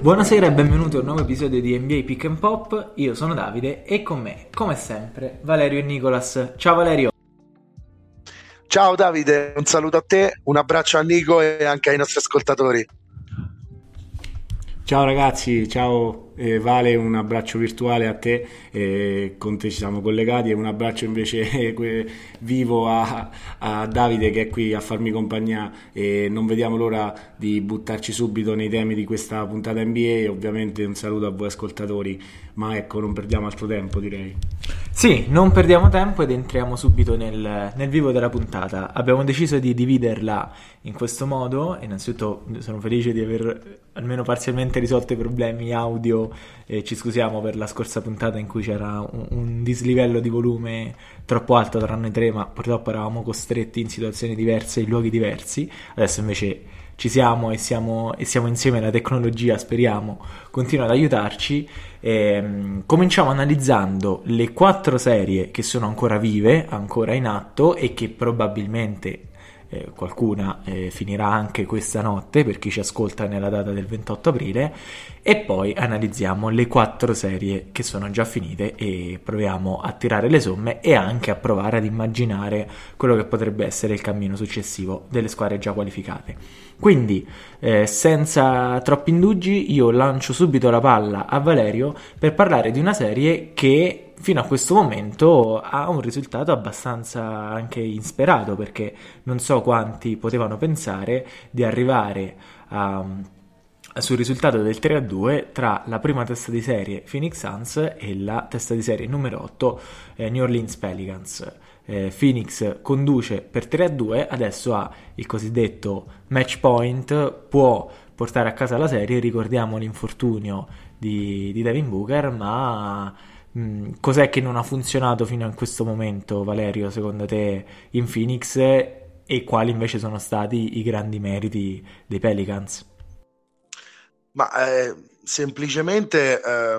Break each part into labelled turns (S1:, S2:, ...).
S1: Buonasera e benvenuti a un nuovo episodio di NBA Pick and Pop. Io sono Davide e con me, come sempre, Valerio e Nicolas. Ciao Valerio.
S2: Ciao Davide, un saluto a te, un abbraccio a Nico e anche ai nostri ascoltatori.
S3: Ciao ragazzi, ciao eh, Vale, un abbraccio virtuale a te, eh, con te ci siamo collegati e un abbraccio invece eh, vivo a, a, Davide che è qui a farmi compagnia. E non vediamo l'ora di buttarci subito nei temi di questa puntata NBA, ovviamente un saluto a voi ascoltatori, ma ecco non perdiamo altro tempo direi.
S1: Sì, non perdiamo tempo ed entriamo subito nel, nel, vivo della puntata. Abbiamo deciso di dividerla in questo modo. Innanzitutto sono felice di aver almeno parzialmente risolto i problemi audio. Eh, ci scusiamo per la scorsa puntata in cui c'era un, un, dislivello di volume troppo alto tra noi tre, ma purtroppo eravamo costretti in situazioni diverse, in luoghi diversi. Adesso invece ci siamo e siamo, e siamo insieme, la tecnologia speriamo continua ad aiutarci. E, um, cominciamo analizzando le quattro serie che sono ancora vive, ancora in atto e che probabilmente eh, qualcuna eh, finirà anche questa notte per chi ci ascolta nella data del 28 aprile e poi analizziamo le quattro serie che sono già finite e proviamo a tirare le somme e anche a provare ad immaginare quello che potrebbe essere il cammino successivo delle squadre già qualificate. Quindi, eh, senza troppi indugi, io lancio subito la palla a Valerio per parlare di una serie che fino a questo momento ha un risultato abbastanza anche insperato perché non so quanti potevano pensare di arrivare a, sul risultato del 3-2 tra la prima testa di serie Phoenix Suns e la testa di serie numero 8 eh, New Orleans Pelicans. Eh, Phoenix conduce per 3-2, adesso ha il cosiddetto match point, può portare a casa la serie, ricordiamo l'infortunio di, di Devin Booker, ma Mm, cos'è che non ha funzionato fino a questo momento, Valerio, secondo te, in Phoenix e quali invece sono stati i grandi meriti dei Pelicans?
S2: Ma eh, semplicemente eh,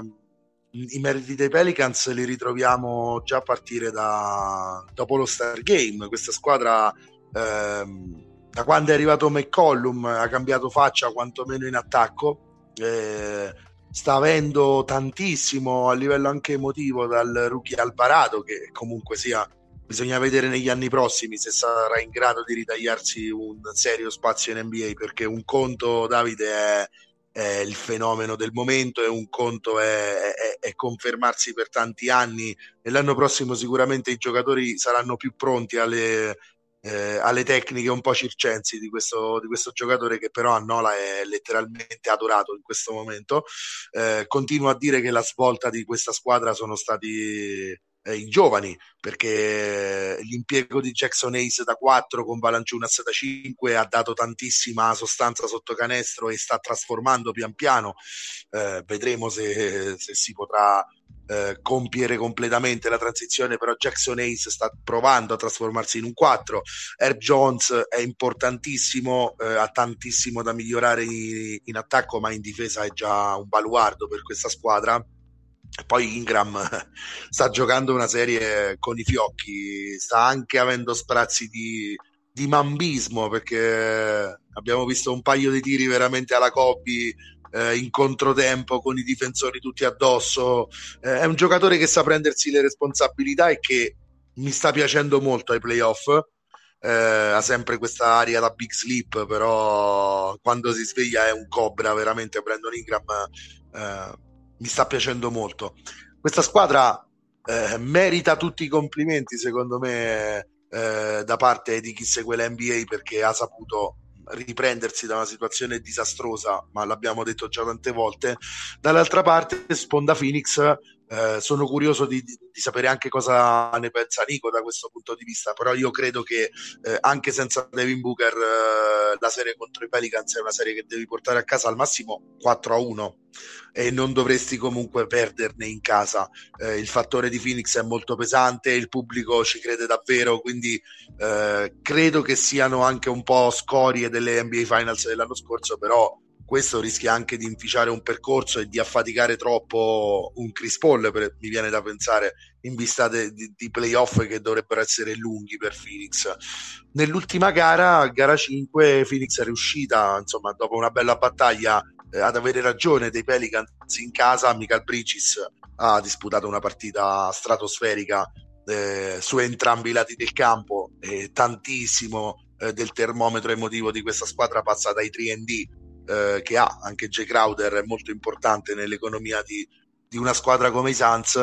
S2: i meriti dei Pelicans li ritroviamo già a partire da dopo lo Star Game. Questa squadra, eh, da quando è arrivato McCollum, ha cambiato faccia quantomeno in attacco. Eh, sta avendo tantissimo a livello anche emotivo dal rookie Alvarado che comunque sia bisogna vedere negli anni prossimi se sarà in grado di ritagliarsi un serio spazio in NBA perché un conto Davide è, è il fenomeno del momento e un conto è, è, è, confermarsi per tanti anni. E l'anno prossimo sicuramente i giocatori saranno più pronti alle, eh, alle tecniche un po' circensi di questo, di questo, giocatore che però a Nola è letteralmente adorato in questo momento. Eh, continuo a dire che la svolta di questa squadra sono stati eh, i giovani perché l'impiego di Jackson Ace da 4 con Valanciunas da 5 ha dato tantissima sostanza sotto canestro e sta trasformando pian piano eh, vedremo se, se si potrà eh, compiere completamente la transizione, però Jackson Ace sta provando a trasformarsi in un 4. Herb Jones è importantissimo, eh, ha tantissimo da migliorare in, in attacco, ma in difesa è già un baluardo per questa squadra. Poi Ingram sta giocando una serie con i fiocchi, sta anche avendo sprazzi di, di mambismo perché abbiamo visto un paio di tiri veramente alla Kobe eh, in controtempo con i difensori tutti addosso. Eh, è un giocatore che sa prendersi le responsabilità e che mi sta piacendo molto ai playoff. Eh, ha sempre questa aria da big sleep, però quando si sveglia è un cobra, veramente Brandon Ingram eh, mi sta piacendo molto. Questa squadra eh, merita tutti i complimenti, secondo me, eh, da parte di chi segue l'NBA perché ha saputo riprendersi da una situazione disastrosa, ma l'abbiamo detto già tante volte. Dall'altra parte, Sponda Phoenix eh, sono curioso di, di, sapere anche cosa ne pensa Nico da questo punto di vista, però io credo che eh, anche senza Devin Booker eh, la serie contro i Pelicans è una serie che devi portare a casa al massimo 4 a 1 e non dovresti comunque perderne in casa. Eh, il fattore di Phoenix è molto pesante, il pubblico ci crede davvero, quindi eh, credo che siano anche un po' scorie delle NBA Finals dell'anno scorso, però questo rischia anche di inficiare un percorso e di affaticare troppo un Chris Paul, per, mi viene da pensare, in vista de, di, di playoff che dovrebbero essere lunghi per Phoenix. Nell'ultima gara, gara 5, Phoenix è riuscita, insomma, dopo una bella battaglia eh, ad avere ragione dei Pelicans in casa. Michael Bridges ha disputato una partita stratosferica eh, su entrambi i lati del campo e tantissimo eh, del termometro emotivo di questa squadra passa dai 3D eh, che ha anche Jay Crowder è molto importante nell'economia di, di una squadra come i Suns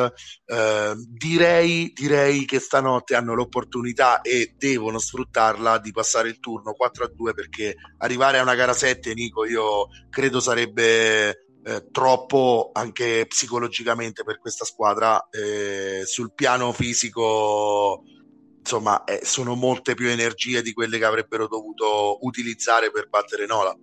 S2: eh, direi, direi che stanotte hanno l'opportunità e devono sfruttarla di passare il turno 4 a 2 perché arrivare a una gara 7 Nico io credo sarebbe eh, troppo anche psicologicamente per questa squadra eh, sul piano fisico insomma eh, sono molte più energie di quelle che avrebbero dovuto utilizzare per battere Nola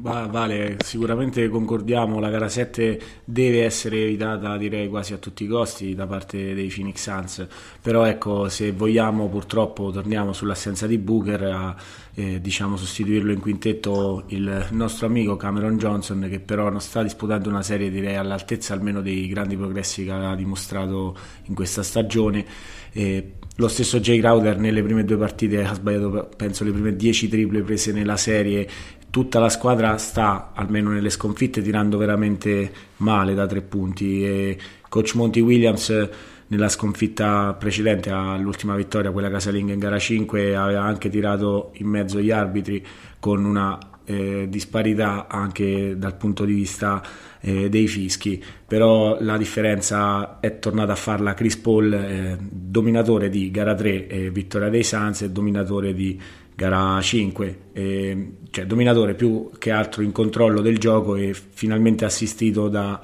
S3: Vale, sicuramente concordiamo, la gara 7 deve essere evitata direi quasi a tutti i costi da parte dei Phoenix Suns, però ecco se vogliamo purtroppo torniamo sull'assenza di Booker a eh, diciamo, sostituirlo in quintetto il nostro amico Cameron Johnson che però non sta disputando una serie direi all'altezza almeno dei grandi progressi che ha dimostrato in questa stagione. Eh, lo stesso Jay Crowder nelle prime due partite ha sbagliato penso le prime 10 triple prese nella serie tutta la squadra sta, almeno nelle sconfitte, tirando veramente male da tre punti. E coach Monty Williams nella sconfitta precedente all'ultima vittoria, quella casalinga in gara 5, aveva anche tirato in mezzo gli arbitri con una eh, disparità anche dal punto di vista eh, dei fischi, però la differenza è tornata a farla Chris Paul, eh, dominatore di gara 3 e vittoria dei Suns e dominatore di gara 5, eh, cioè dominatore più che altro in controllo del gioco e finalmente assistito da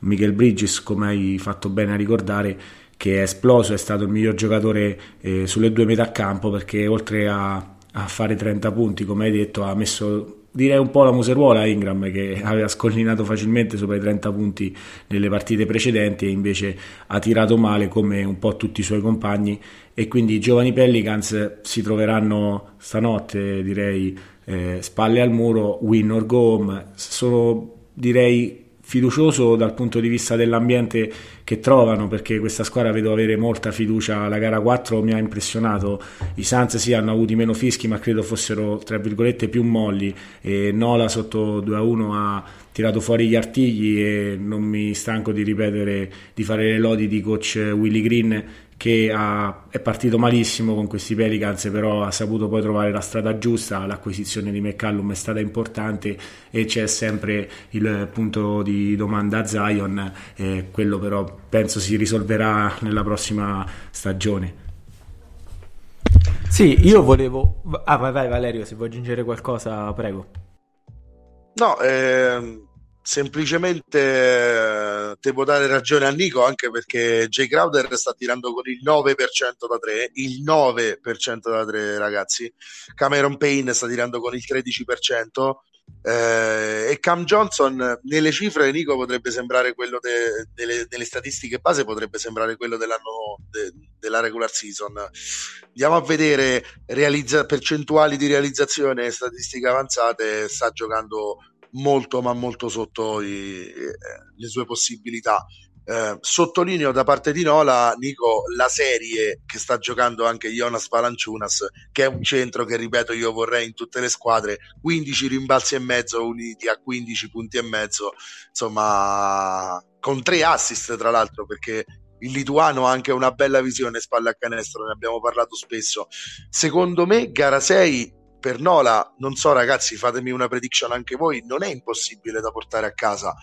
S3: Michael Bridges, come hai fatto bene a ricordare, che è esploso, è stato il miglior giocatore eh, sulle due metà campo perché oltre a, a fare 30 punti, come hai detto, ha messo direi un po' la museruola Ingram che aveva scollinato facilmente sopra i 30 punti nelle partite precedenti e invece ha tirato male come un po' tutti i suoi compagni. E quindi i giovani Pelicans si troveranno stanotte direi eh, spalle al muro win or go home. Sono direi fiducioso dal punto di vista dell'ambiente che trovano perché questa squadra vedo avere molta fiducia. La gara 4 mi ha impressionato. I Suns sì hanno avuto meno fischi ma credo fossero tra virgolette più molli. E Nola sotto 2 a 1 ha tirato fuori gli artigli e non mi stanco di ripetere di fare le lodi di coach Willy Green che ha, è partito malissimo con questi Pelicans, però ha saputo poi trovare la strada giusta, l'acquisizione di McCallum è stata importante e c'è sempre il punto di domanda a Zion, eh, quello però penso si risolverà nella prossima stagione.
S1: Sì, io volevo... Ah, vai, vai Valerio, se vuoi aggiungere qualcosa, prego.
S2: No, ehm semplicemente eh, devo dare ragione a Nico anche perché Jay Crowder sta tirando con il 9% da 3 il 9% da 3 ragazzi. Cameron Payne sta tirando con il 13% eh, e Cam Johnson nelle cifre Nico potrebbe sembrare quello de, delle, delle, statistiche base potrebbe sembrare quello dell'anno de, della regular season. Andiamo a vedere realizza, percentuali di realizzazione statistiche avanzate. Sta giocando molto ma molto sotto i, le sue possibilità. Eh, sottolineo da parte di Nola, Nico, la serie che sta giocando anche Jonas Valanciunas, che è un centro che ripeto io vorrei in tutte le squadre, 15 rimbalzi e mezzo uniti a 15 punti e mezzo, insomma, con tre assist tra l'altro perché il lituano ha anche una bella visione spalle a canestro, ne abbiamo parlato spesso. Secondo me gara 6 per Nola, non so ragazzi, fatemi una prediction anche voi, non è impossibile da portare a casa.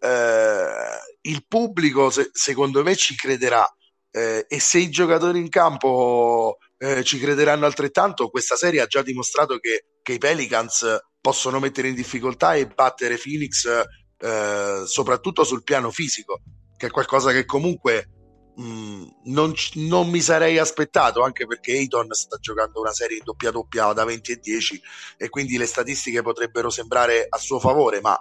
S2: Eh, il pubblico, se, secondo me, ci crederà eh, e se i giocatori in campo eh, ci crederanno altrettanto, questa serie ha già dimostrato che, che, i Pelicans possono mettere in difficoltà e battere Phoenix eh, soprattutto sul piano fisico, che è qualcosa che comunque non, non, mi sarei aspettato anche perché Ayton sta giocando una serie doppia doppia da 20 e 10 e quindi le statistiche potrebbero sembrare a suo favore ma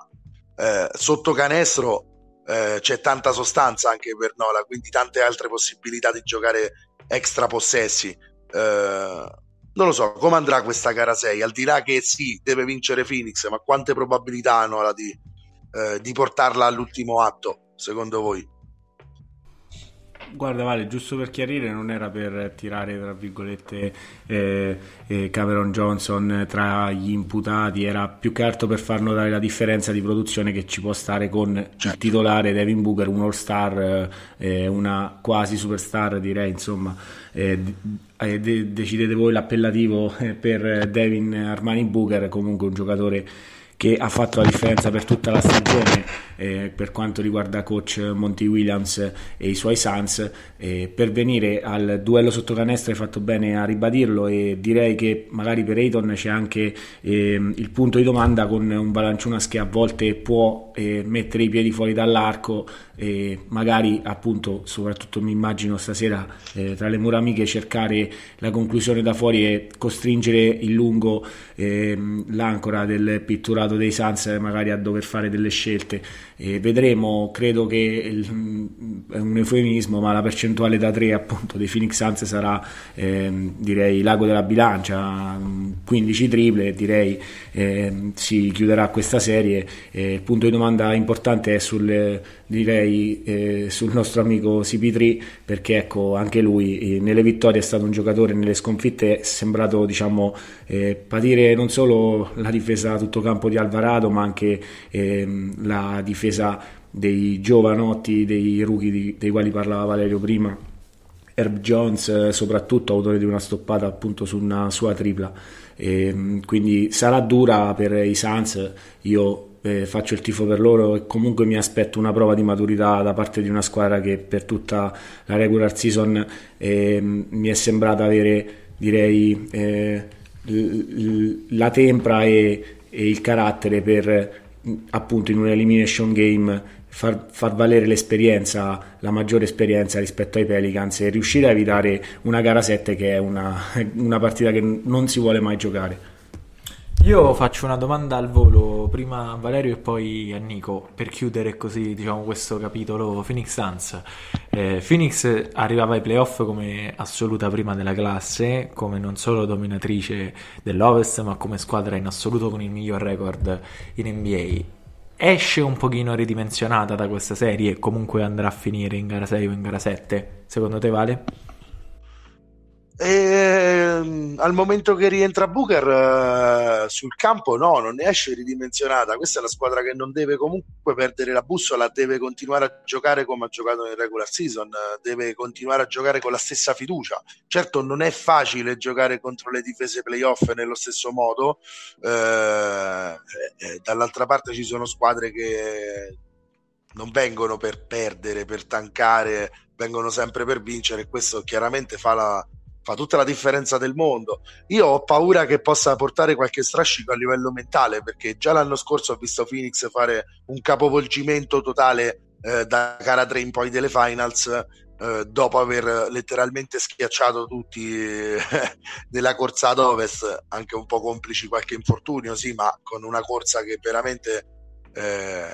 S2: eh, sotto canestro eh, c'è tanta sostanza anche per Nola quindi tante altre possibilità di giocare extra possessi eh, non lo so come andrà questa gara 6 al di là che sì deve vincere Phoenix ma quante probabilità hanno Nola di, eh, di portarla all'ultimo atto secondo voi?
S3: Guarda Vale, giusto per chiarire, non era per tirare tra virgolette eh, eh, Cameron Johnson tra gli imputati, era più che altro per far notare la differenza di produzione che ci può stare con certo. il titolare Devin Booker, un all-star, eh, una quasi superstar direi, insomma. Eh, de- decidete voi l'appellativo eh, per Devin Armani Booker, comunque un giocatore che ha fatto la differenza per tutta la stagione eh, per quanto riguarda coach Monty Williams e i suoi Suns. Eh, per venire al duello sotto canestro hai fatto bene a ribadirlo e direi che magari per Ayton c'è anche eh, il punto di domanda con un Valanciunas che a volte può eh, mettere i piedi fuori dall'arco e magari appunto soprattutto mi immagino stasera eh, tra le mura amiche cercare la conclusione da fuori e costringere in lungo ehm, l'ancora del pitturato dei Suns magari a dover fare delle scelte. Vedremo credo che il, è un eufemismo ma la percentuale da 3 appunto dei Phoenix Suns sarà ehm, direi l'ago della bilancia 15 triple direi ehm, si chiuderà questa serie. Il punto di domanda importante è sul direi eh, sul nostro amico CP3 perché ecco anche lui eh, nelle vittorie è stato un giocatore nelle sconfitte è sembrato diciamo eh, patire non solo la difesa a tutto campo di Alvarado ma anche ehm, la difesa dei giovanotti dei rookie di, dei quali parlava Valerio prima Herb Jones eh, soprattutto autore di una stoppata appunto su una sua tripla. E, ehm, quindi sarà dura per i Suns io eh, faccio il tifo per loro e comunque mi aspetto una prova di maturità da parte di una squadra che per tutta la regular season eh, mi è sembrata avere direi eh, la tempra e, e, il carattere per appunto in un elimination game far, far, valere l'esperienza, la maggiore esperienza rispetto ai Pelicans e riuscire a evitare una gara 7 che è una, una partita che non si vuole mai giocare.
S1: Io faccio una domanda al volo, prima a Valerio e poi a Nico, per chiudere così diciamo, questo capitolo Phoenix Suns. Eh, Phoenix arrivava ai playoff come assoluta prima della classe, come non solo dominatrice dell'Ovest, ma come squadra in assoluto con il miglior record in NBA. Esce un pochino ridimensionata da questa serie e comunque andrà a finire in gara 6 o in gara 7? Secondo te vale?
S2: E, ehm, al momento che rientra Booker uh, sul campo, no, non ne esce ridimensionata. Questa è la squadra che non deve comunque perdere la bussola, deve continuare a giocare come ha giocato nel regular season, deve continuare a giocare con la stessa fiducia. Certo, non è facile giocare contro le difese playoff nello stesso modo. Uh, eh, dall'altra parte ci sono squadre che non vengono per perdere, per tankare, vengono sempre per vincere questo chiaramente fa la fa tutta la differenza del mondo. Io ho paura che possa portare qualche strascico a livello mentale, perché già l'anno scorso ho visto Phoenix fare un capovolgimento totale eh, da gara 3 in poi delle finals, eh, dopo aver letteralmente schiacciato tutti eh, nella corsa ad ovest, anche un po' complici qualche infortunio, sì, ma con una corsa che veramente eh,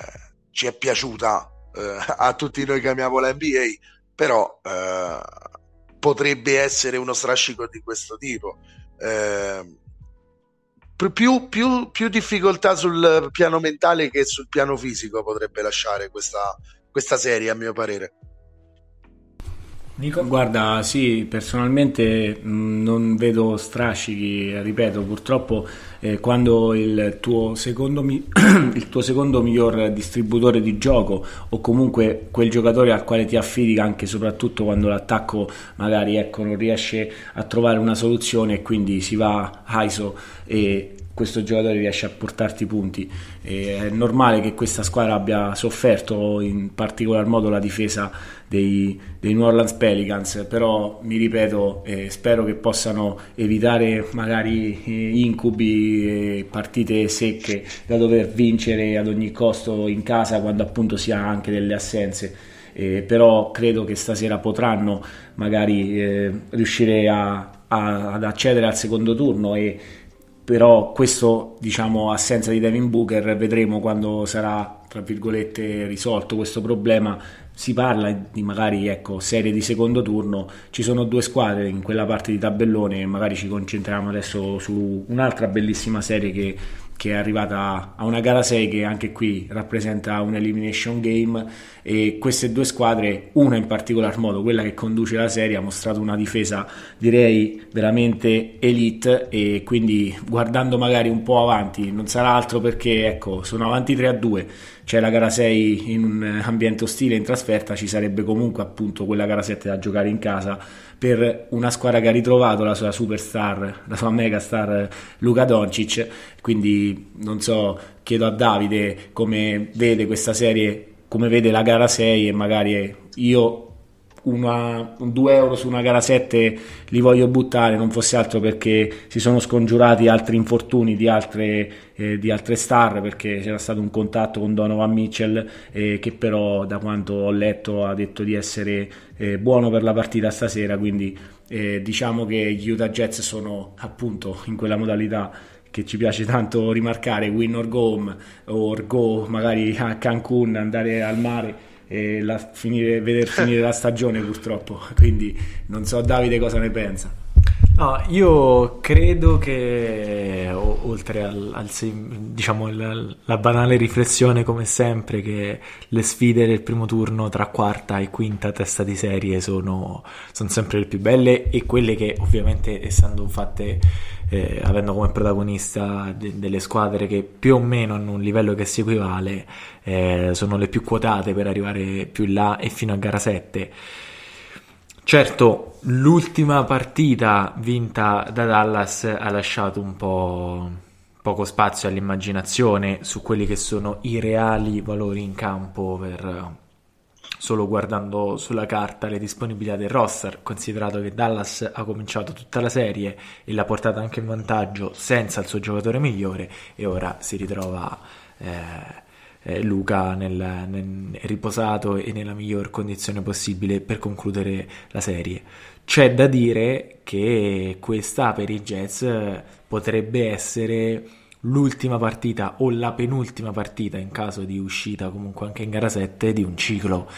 S2: ci è piaciuta eh, a tutti noi che amiamo la NBA, però potrebbe essere uno strascico di questo tipo. Eh, più, più, più, difficoltà sul piano mentale che sul piano fisico potrebbe lasciare questa, questa serie, a mio parere.
S3: Nico? Guarda, sì, personalmente mm, non vedo strascichi, ripeto, purtroppo eh, quando il tuo, mi- il tuo, secondo miglior distributore di gioco o comunque quel giocatore al quale ti affidi anche soprattutto quando l'attacco magari ecco, non riesce a trovare una soluzione e quindi si va a ISO e questo giocatore riesce a portarti punti. E è normale che questa squadra abbia sofferto in particolar modo la difesa dei, dei New Orleans Pelicans, però mi ripeto, eh, spero che possano evitare magari eh, incubi e partite secche da dover vincere ad ogni costo in casa quando appunto si ha anche delle assenze. Eh, però credo che stasera potranno magari eh, riuscire a, a, ad accedere al secondo turno e però questo diciamo assenza di Devin Booker vedremo quando sarà tra virgolette risolto questo problema si parla di magari ecco, serie di secondo turno ci sono due squadre in quella parte di tabellone magari ci concentriamo adesso su un'altra bellissima serie che che è arrivata a una gara 6 che anche qui rappresenta un elimination game e queste due squadre, una in particolar modo, quella che conduce la serie, ha mostrato una difesa direi veramente elite e quindi guardando magari un po' avanti non sarà altro perché ecco sono avanti 3 a 2 c'è la gara 6 in un ambiente ostile in trasferta ci sarebbe comunque appunto quella gara 7 da giocare in casa per una squadra che ha ritrovato la sua superstar, la sua megastar Luca Doncic. Quindi non so, chiedo a Davide come vede questa serie come vede la gara 6 e magari io una, un 2 euro su una gara 7 li voglio buttare, non fosse altro perché si sono scongiurati altri infortuni di altre, eh, di altre star, perché c'era stato un contatto con Donovan Mitchell, eh, che però da quanto ho letto ha detto di essere eh, buono per la partita stasera, quindi eh, diciamo che gli Utah Jets sono appunto in quella modalità che ci piace tanto rimarcare, win or go home, or go magari a Cancun, andare al mare e la, finire, veder finire la stagione purtroppo. Quindi non so Davide cosa ne pensa.
S1: No, io credo che oltre al, al diciamo la, la, banale riflessione come sempre che le sfide del primo turno tra quarta e quinta testa di serie sono, sono sempre le più belle e quelle che ovviamente essendo fatte eh, avendo come protagonista de- delle squadre che più o meno hanno un livello che si equivale eh, sono le più quotate per arrivare più in là e fino a gara 7 Certo, l'ultima partita vinta da Dallas ha lasciato un po' poco spazio all'immaginazione su quelli che sono i reali valori in campo per solo guardando sulla carta le disponibilità del roster, considerato che Dallas ha cominciato tutta la serie e l'ha portata anche in vantaggio senza il suo giocatore migliore e ora si ritrova eh, eh, Luca nel, nel, riposato e nella miglior condizione possibile per concludere la serie. C'è da dire che questa per i Jets potrebbe essere l'ultima partita o la penultima partita in caso di uscita comunque anche in gara 7 di un ciclo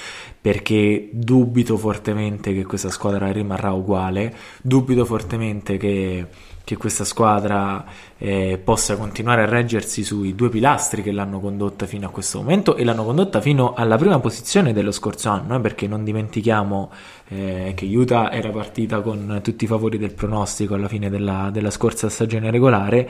S1: perché dubito fortemente che questa squadra rimarrà uguale dubito fortemente che che questa squadra eh, possa continuare a reggersi sui due pilastri che l'hanno condotta fino a questo momento e l'hanno condotta fino alla prima posizione dello scorso anno, eh, perché non dimentichiamo eh, che Utah era partita con tutti i favori del pronostico alla fine della, della scorsa stagione regolare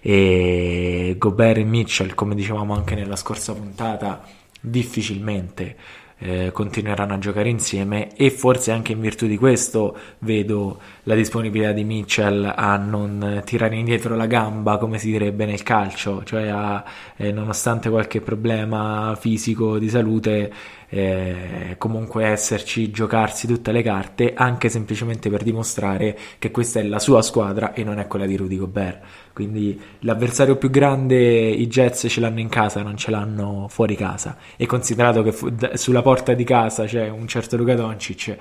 S1: e Gobert e Mitchell, come dicevamo anche nella scorsa puntata, difficilmente eh, continueranno a giocare insieme e forse anche in virtù di questo vedo la disponibilità di Mitchell a non tirare indietro la gamba come si direbbe nel calcio, cioè a, eh, nonostante qualche problema fisico di salute eh, comunque esserci, giocarsi tutte le carte anche semplicemente per dimostrare che questa è la sua squadra e non è quella di Rudy Gobert quindi l'avversario più grande i Jets ce l'hanno in casa, non ce l'hanno fuori casa. E considerato che fu- sulla porta di casa c'è un certo Luka Doncic,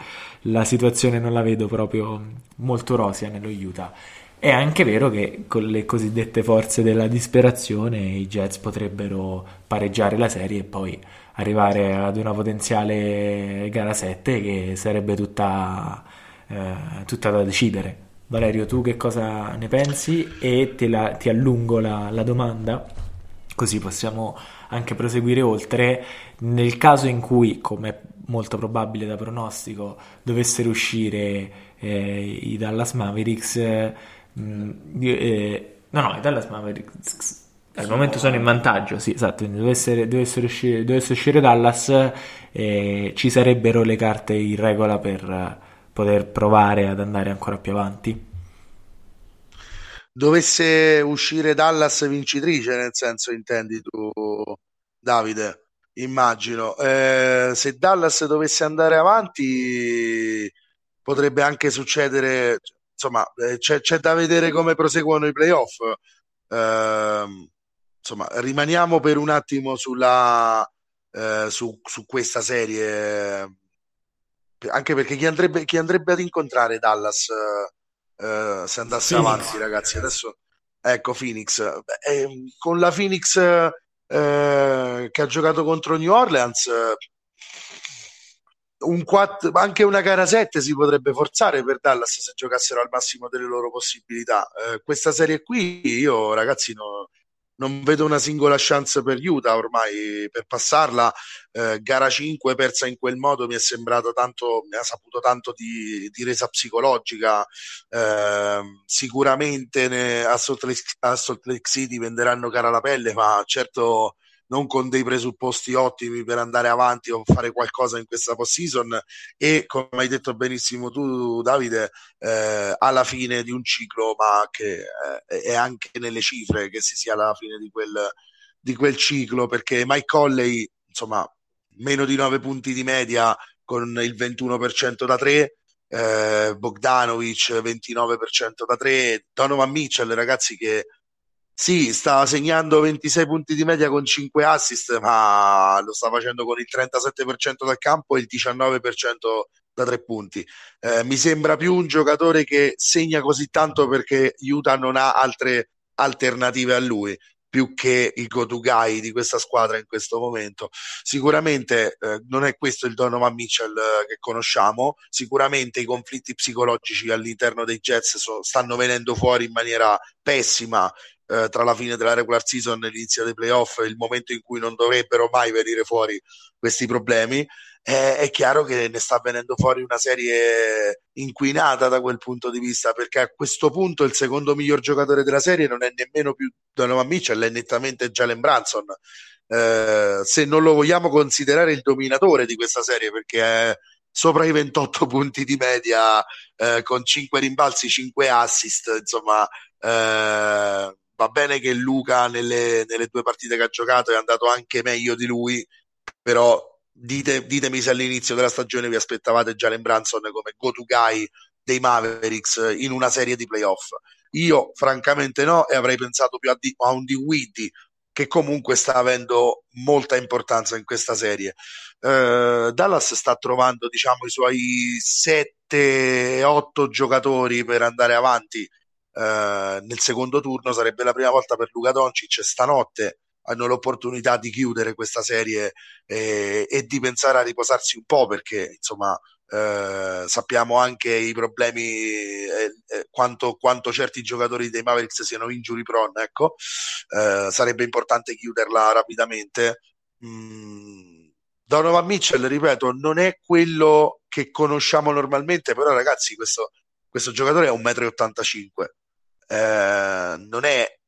S1: la situazione non la vedo proprio molto rosea nello Utah. È anche vero che con le cosiddette forze della disperazione i Jets potrebbero pareggiare la serie e poi arrivare ad una potenziale gara 7 che sarebbe tutta, eh, tutta da decidere. Valerio, tu che cosa ne pensi? E la, ti allungo la, la domanda, così possiamo anche proseguire oltre. Nel caso in cui, come è molto probabile da pronostico, dovessero uscire eh, i Dallas Mavericks, eh, eh, no, no, i Dallas Mavericks al momento sono in vantaggio, sì, esatto, dovesse, dovesse, uscire, dovesse uscire Dallas, eh, ci sarebbero le carte in regola per poter provare ad andare ancora più avanti?
S2: Dovesse uscire Dallas vincitrice, nel senso intendi tu, Davide? Immagino. Eh, se Dallas dovesse andare avanti, potrebbe anche succedere. Insomma, eh, c'è, c'è da vedere come proseguono i playoff. Eh, insomma, rimaniamo per un attimo sulla, eh, su, su questa serie anche perché chi andrebbe, chi andrebbe ad incontrare Dallas eh, se andasse Phoenix. avanti, ragazzi? Adesso ecco Phoenix eh, con la Phoenix eh, che ha giocato contro New Orleans. Un 4, anche una gara 7 si potrebbe forzare per Dallas se giocassero al massimo delle loro possibilità. Eh, questa serie qui, io ragazzi, no, non vedo una singola chance per Utah ormai per passarla. Eh, gara 5 persa in quel modo mi è sembrato tanto, mi ha saputo tanto di, di resa psicologica. Eh, sicuramente ne, a, Salt Lake, a Salt Lake City venderanno cara la pelle, ma certo non con dei presupposti ottimi per andare avanti o fare qualcosa in questa post-season e come hai detto benissimo tu Davide eh, alla fine di un ciclo ma che eh, è anche nelle cifre che si sia alla fine di quel, di quel ciclo perché Mike Colley insomma meno di 9 punti di media con il 21% da 3 eh, Bogdanovic 29% da 3 Donovan Mitchell ragazzi che sì, sta segnando 26 punti di media con 5 assist, ma lo sta facendo con il 37% dal campo e il 19% da 3 punti. Eh, mi sembra più un giocatore che segna così tanto perché Utah non ha altre alternative a lui più che il go-to guy di questa squadra in questo momento. Sicuramente eh, non è questo il Donovan Mitchell eh, che conosciamo, sicuramente i conflitti psicologici all'interno dei Jets so, stanno venendo fuori in maniera pessima eh, tra la fine della regular season e l'inizio dei playoff, il momento in cui non dovrebbero mai venire fuori questi problemi, eh, è chiaro che ne sta venendo fuori una serie inquinata da quel punto di vista, perché a questo punto il secondo miglior giocatore della serie non è nemmeno più Donovan Mitchell, è nettamente Jalen Branson. Eh, se non lo vogliamo considerare il dominatore di questa serie, perché è sopra i 28 punti di media, eh, con 5 rimbalzi, 5 assist, insomma, eh, va bene che Luca nelle, nelle, due partite che ha giocato è andato anche meglio di lui, però dite, ditemi se all'inizio della stagione vi aspettavate Jalen Branson come go-to guy dei Mavericks in una serie di playoff. Io francamente no e avrei pensato più a, di, a un Dinwiddie che comunque sta avendo molta importanza in questa serie. Uh, Dallas sta trovando diciamo i suoi 7-8 giocatori per andare avanti eh, nel secondo turno sarebbe la prima volta per Luca Doncic stanotte hanno l'opportunità di chiudere questa serie e, e di pensare a riposarsi un po' perché insomma eh, sappiamo anche i problemi eh, eh, quanto, quanto, certi giocatori dei Mavericks siano injury prone ecco. Eh, sarebbe importante chiuderla rapidamente. Mm, Donovan Mitchell ripeto non è quello che conosciamo normalmente però ragazzi questo, questo giocatore è 1,85 m eh, non, è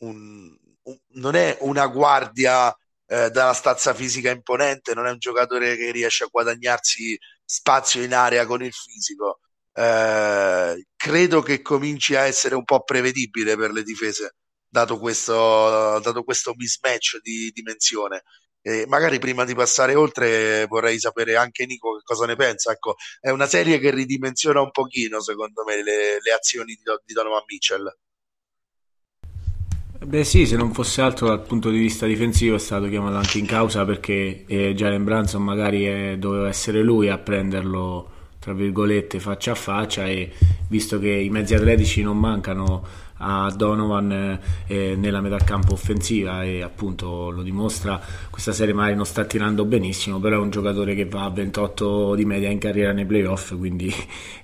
S2: un, un, non è una guardia eh, dalla stazza fisica imponente, non è un giocatore che riesce a guadagnarsi spazio in area con il fisico. Eh, credo che cominci a essere un po' prevedibile per le difese, dato questo, dato questo mismatch di dimensione. E magari prima di passare oltre vorrei sapere anche Nico che cosa ne pensa. Ecco, è una serie che ridimensiona un pochino, secondo me, le, le azioni di, di Donovan Mitchell.
S3: Beh sì, se non fosse altro dal punto di vista difensivo è stato chiamato anche in causa perché eh, Jalen Branson magari è, doveva essere lui a prenderlo tra virgolette faccia a faccia e visto che i mezzi atletici non mancano a Donovan eh, eh, nella metà campo offensiva e appunto lo dimostra. Questa serie magari non sta tirando benissimo però è un giocatore che va a 28 di media in carriera nei playoff quindi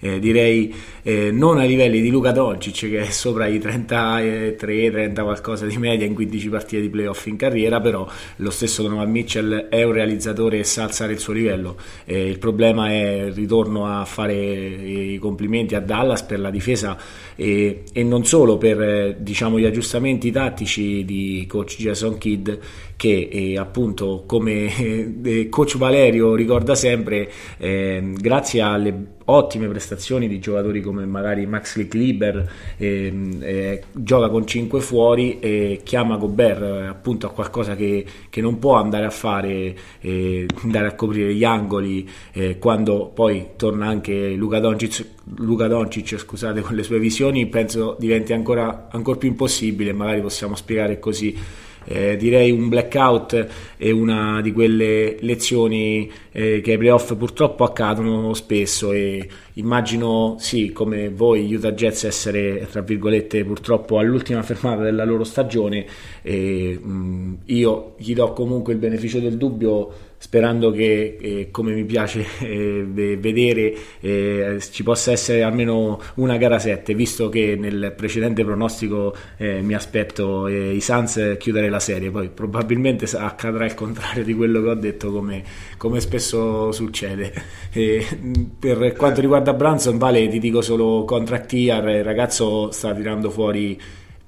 S3: eh, direi eh, non ai livelli di Luca Doncic che è sopra i 33 30 qualcosa di media in 15 partite di playoff in carriera però lo stesso Donovan Mitchell è un realizzatore e sa alzare il suo livello. Eh, il problema è il ritorno a fare i complimenti a Dallas per la difesa e, e non solo per eh, diciamo, gli aggiustamenti tattici di coach Jason Kidd che eh, appunto come eh, coach Valerio ricorda sempre eh, grazie alle ottime prestazioni di giocatori come magari Max Lickliber ehm, eh, gioca con 5 fuori e chiama Gobert appunto a qualcosa che, che, non può andare a fare eh, andare a coprire gli angoli eh, quando poi torna anche Luca Doncic, Luca Doncic scusate con le sue visioni penso diventi ancora, ancora più impossibile magari possiamo spiegare così eh, direi un blackout è una di quelle lezioni eh, che ai playoff purtroppo accadono spesso e immagino sì come voi Utah Jets essere tra virgolette purtroppo all'ultima fermata della loro stagione e mh, io gli do comunque il beneficio del dubbio sperando che eh, come mi piace eh, vedere eh, ci possa essere almeno una gara 7 visto che nel precedente pronostico eh, mi aspetto eh, i Suns chiudere la serie. Poi probabilmente accadrà il contrario di quello che ho detto come, come spesso succede. Per quanto riguarda Branson Vale ti dico solo contract year il ragazzo sta tirando fuori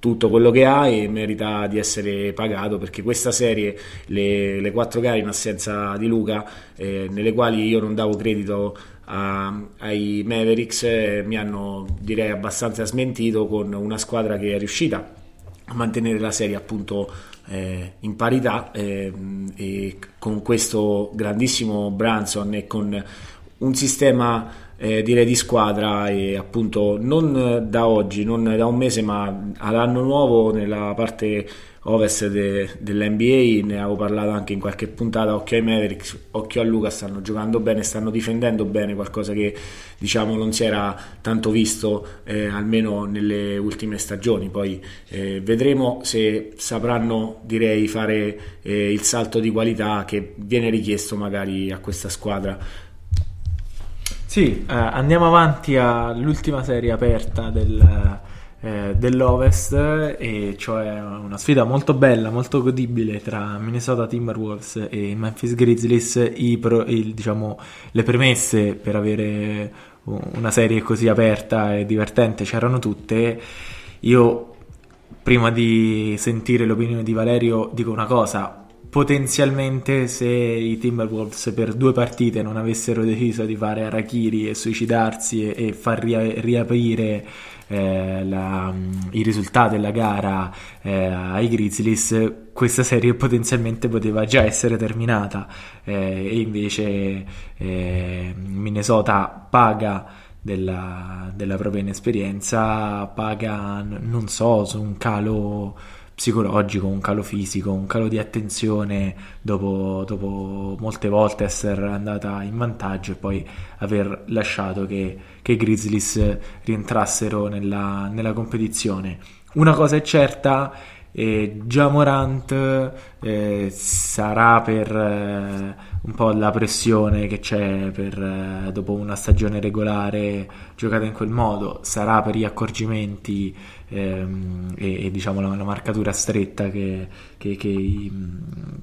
S3: tutto quello che ha e merita di essere pagato perché questa serie, le, le quattro gare in assenza di Luca, eh, nelle quali io non davo credito a, ai Mavericks, eh, mi hanno direi abbastanza smentito con una squadra che è riuscita a mantenere la serie appunto eh, in parità eh, e con questo grandissimo Branson e con un sistema eh, direi di squadra e appunto non da oggi, non da un mese, ma all'anno nuovo nella parte ovest de, dell'NBA, ne avevo parlato anche in qualche puntata, occhio ai Mavericks, occhio a Luca, stanno giocando bene, stanno difendendo bene, qualcosa che diciamo non si era tanto visto eh, almeno nelle ultime stagioni, poi eh, vedremo se sapranno direi fare eh, il salto di qualità che viene richiesto magari a questa squadra
S1: sì, eh, andiamo avanti all'ultima serie aperta del, eh, dell'Ovest, e cioè una sfida molto bella, molto godibile tra Minnesota Timberwolves e Memphis Grizzlies. I pro, il, diciamo, le premesse per avere una serie così aperta e divertente c'erano tutte. Io, prima di sentire l'opinione di Valerio, dico una cosa potenzialmente se i Timberwolves per due partite non avessero deciso di fare Arakiri e suicidarsi e, e far ria- riaprire eh, la, i risultati della gara eh, ai Grizzlies, questa serie potenzialmente poteva già essere terminata. Eh, e invece eh, Minnesota paga della, della propria inesperienza, paga non so su un calo psicologico, un calo fisico, un calo di attenzione dopo, dopo molte volte essere andata in vantaggio e poi aver lasciato che, che i Grizzlies rientrassero nella, nella competizione. Una cosa è certa, eh, Jamorant eh, sarà per eh, un po' la pressione che c'è per, eh, dopo una stagione regolare giocata in quel modo, sarà per gli accorgimenti ehm, e, e, diciamo la, la, marcatura stretta che, che, che,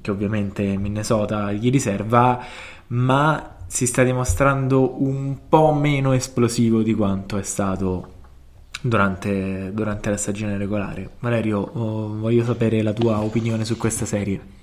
S1: che ovviamente Minnesota gli riserva, ma si sta dimostrando un po' meno esplosivo di quanto è stato durante, durante la stagione regolare. Valerio, oh, voglio sapere la tua opinione su questa serie.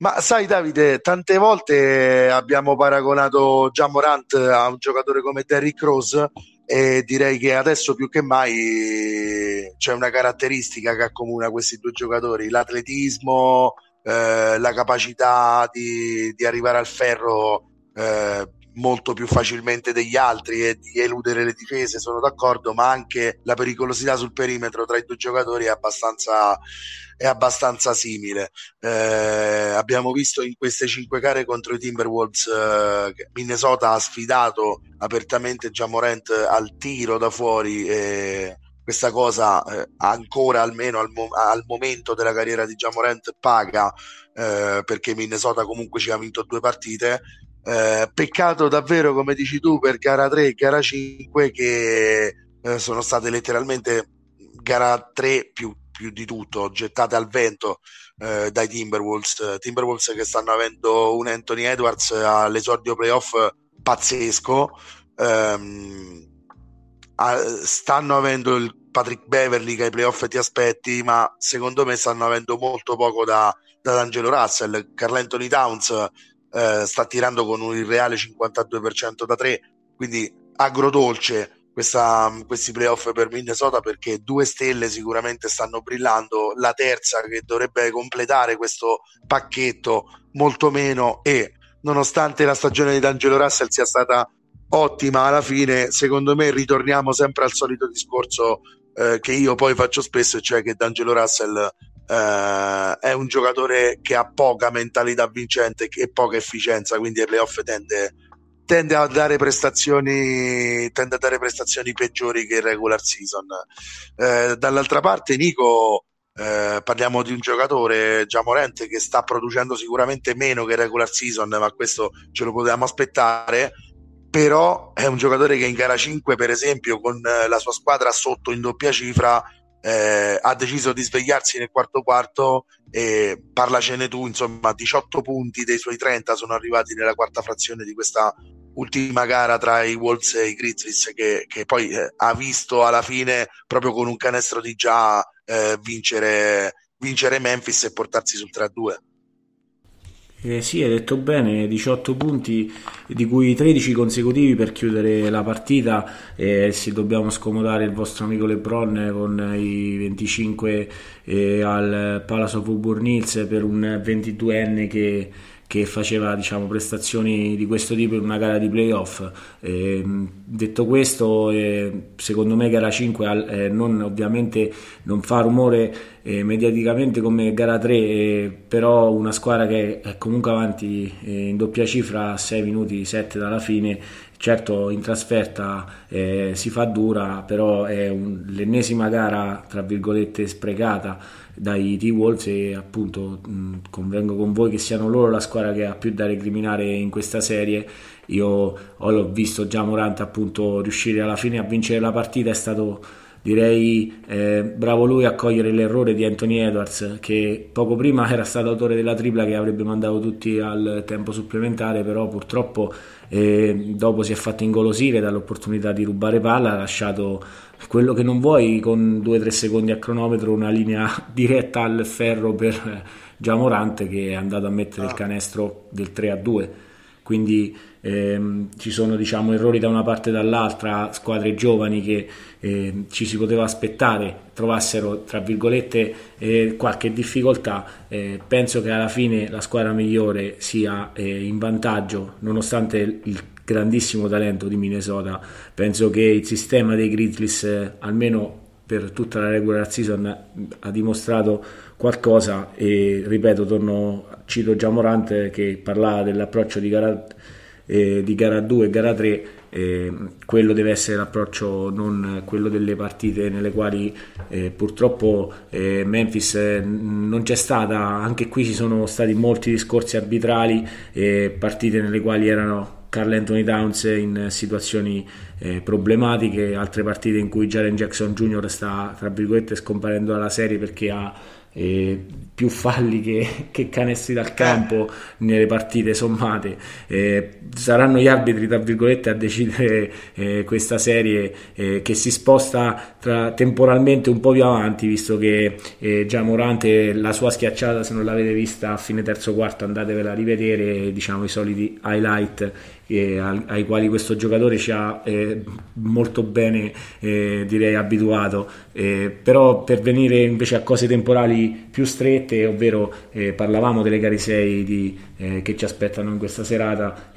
S2: Ma sai Davide, tante volte abbiamo paragonato Jamorant a un giocatore come Derrick Rose e direi che adesso più che mai c'è una caratteristica che accomuna questi due giocatori, l'atletismo, eh, la capacità di, di, arrivare al ferro eh, molto più facilmente degli altri e di eludere le difese, sono d'accordo, ma anche la pericolosità sul perimetro tra i due giocatori è abbastanza, è abbastanza simile. Eh, abbiamo visto in queste cinque gare contro i Timberwolves eh, Minnesota ha sfidato apertamente Jamorant al tiro da fuori e questa cosa eh, ancora almeno al, mo- al, momento della carriera di Jamorant paga eh, perché Minnesota comunque ci ha vinto due partite eh, peccato davvero, come dici tu, per gara 3 e gara 5 che eh, sono state letteralmente gara 3 più, più di tutto, gettate al vento eh, dai Timberwolves. Timberwolves che stanno avendo un Anthony Edwards all'esordio playoff pazzesco. Ehm, stanno avendo il Patrick Beverly che ai playoff ti aspetti, ma secondo me stanno avendo molto poco da, da D'Angelo Russell. Carl Anthony Towns eh, sta tirando con un irreale 52% da 3, quindi agrodolce questa, questi playoff per Minnesota perché due stelle sicuramente stanno brillando, la terza che dovrebbe completare questo pacchetto molto meno e nonostante la stagione di D'Angelo Russell sia stata ottima alla fine, secondo me ritorniamo sempre al solito discorso eh, che io poi faccio spesso, cioè che D'Angelo Russell eh, è un giocatore che ha poca mentalità vincente e poca efficienza, quindi ai playoff tende, tende, a dare prestazioni tende a dare prestazioni peggiori che il regular season. Eh, dall'altra parte, Nico. Eh, parliamo di un giocatore già morente che sta producendo sicuramente meno che regular season, ma questo ce lo potevamo aspettare però è un giocatore che in gara 5 per esempio con eh, la sua squadra sotto in doppia cifra eh, ha deciso di svegliarsi nel quarto quarto e parlacene tu insomma 18 punti dei suoi 30 sono arrivati nella quarta frazione di questa ultima gara tra i Wolves e i Grizzlies che, che poi eh, ha visto alla fine proprio con un canestro di già eh, vincere, vincere Memphis e portarsi sul 3-2
S3: eh sì, hai detto bene, 18 punti, di cui 13 consecutivi per chiudere la partita. Eh, se dobbiamo scomodare il vostro amico Lebron con i 25 eh, al Palace of Hills per un 22enne che che faceva diciamo, prestazioni di questo tipo in una gara di playoff. Eh, detto questo, eh, secondo me gara 5 eh, non, ovviamente non fa rumore eh, mediaticamente come gara 3, eh, però una squadra che è comunque avanti eh, in doppia cifra a 6 minuti 7 dalla fine. Certo in trasferta si fa dura, però è un, l'ennesima gara tra virgolette sprecata dai T-Wolves e appunto mh, convengo con voi che siano loro la squadra che ha più da recriminare in questa serie. Io ho visto già Morante appunto riuscire alla fine a vincere la partita. È stato direi eh, bravo lui a cogliere l'errore di Anthony Edwards che poco prima era stato autore della tripla che avrebbe mandato tutti al tempo supplementare però purtroppo eh, dopo si è fatto ingolosire dall'opportunità di rubare palla ha lasciato quello che non vuoi con 2-3 secondi a cronometro, una linea diretta al ferro per Giamorante che è andato a mettere il ah. canestro del 3-2. Quindi ehm, ci sono diciamo, errori da una parte e dall'altra, squadre giovani che eh, ci si poteva aspettare trovassero tra virgolette eh, qualche difficoltà. Eh, penso che alla fine la squadra migliore sia eh, in vantaggio nonostante il grandissimo talento di Minnesota. Penso che il sistema dei Grizzlies, eh, almeno per tutta la regular season, ha dimostrato qualcosa e ripeto, torno, cito già Morante che parlava dell'approccio di gara, eh, di gara 2 e gara 3 eh, quello deve essere l'approccio, non quello delle partite nelle quali eh, purtroppo eh, Memphis eh, non c'è stata. Anche qui ci sono stati molti discorsi arbitrali, partite nelle quali erano Carl Anthony Towns in situazioni eh, problematiche, altre partite in cui Jaren Jackson Jr. sta tra virgolette scomparendo dalla serie perché ha eh, più falli che, che, canestri dal campo nelle partite sommate. Eh, saranno gli arbitri, tra virgolette, a decidere eh, questa serie eh, che si sposta tra, temporalmente un po' più avanti, visto che eh, già Morante la sua schiacciata, se non l'avete vista a fine terzo quarto, andatevela a rivedere, diciamo i soliti highlight eh, ai quali questo giocatore ci ha eh, molto bene eh, direi abituato. Eh, però per venire invece a cose temporali più strette ovvero eh, parlavamo delle gare 6 di, eh, che ci aspettano in questa serata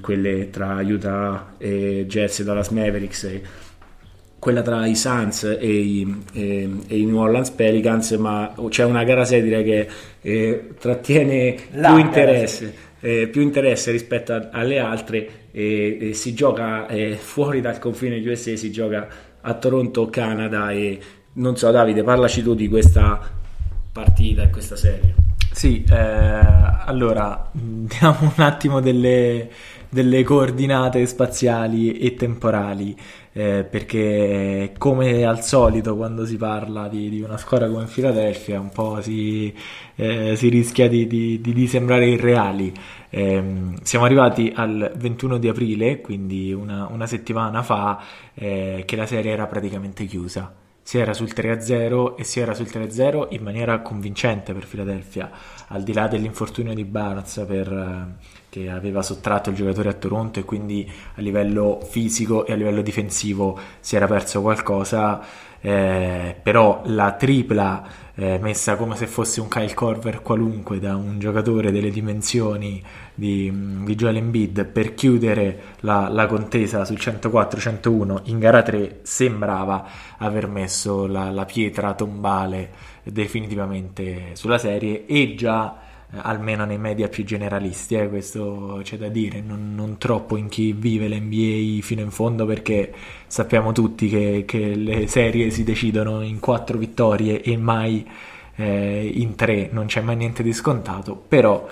S3: quelle tra Utah e Jets e Dallas Mavericks quella tra i Suns e i, e, e i, New Orleans Pelicans, ma c'è una gara 6 direi che eh, trattiene La più interesse eh, più interesse rispetto a, alle altre e, e si gioca eh, fuori dal confine USA, si gioca a Toronto, Canada e non so Davide, parlaci tu di questa partita e questa serie.
S1: Sì, eh, allora diamo un attimo delle, delle coordinate spaziali e temporali eh, perché come al solito quando si parla di, di una squadra come Philadelphia un po' si, eh, si rischia di, di, di, sembrare irreali. Eh, siamo arrivati al 21 di aprile, quindi una, una settimana fa, eh, che la serie era praticamente chiusa. Si era sul 3-0 e si era sul 3-0 in maniera convincente per Philadelphia, al di là dell'infortunio di Barnes per che aveva sottratto il giocatore a Toronto e quindi a livello fisico e a livello difensivo si era perso qualcosa, eh, però la tripla eh, messa come se fosse un Kyle Corver qualunque da un giocatore delle dimensioni di, di Joel Embiid per chiudere la, la contesa sul 104-101 in gara 3 sembrava aver messo la, la pietra tombale definitivamente sulla serie e già almeno nei media più generalisti, eh, questo c'è da dire, non, non, troppo in chi vive l'NBA fino in fondo perché sappiamo tutti che, che le serie si decidono in quattro vittorie e mai eh, in tre, non c'è mai niente di scontato, però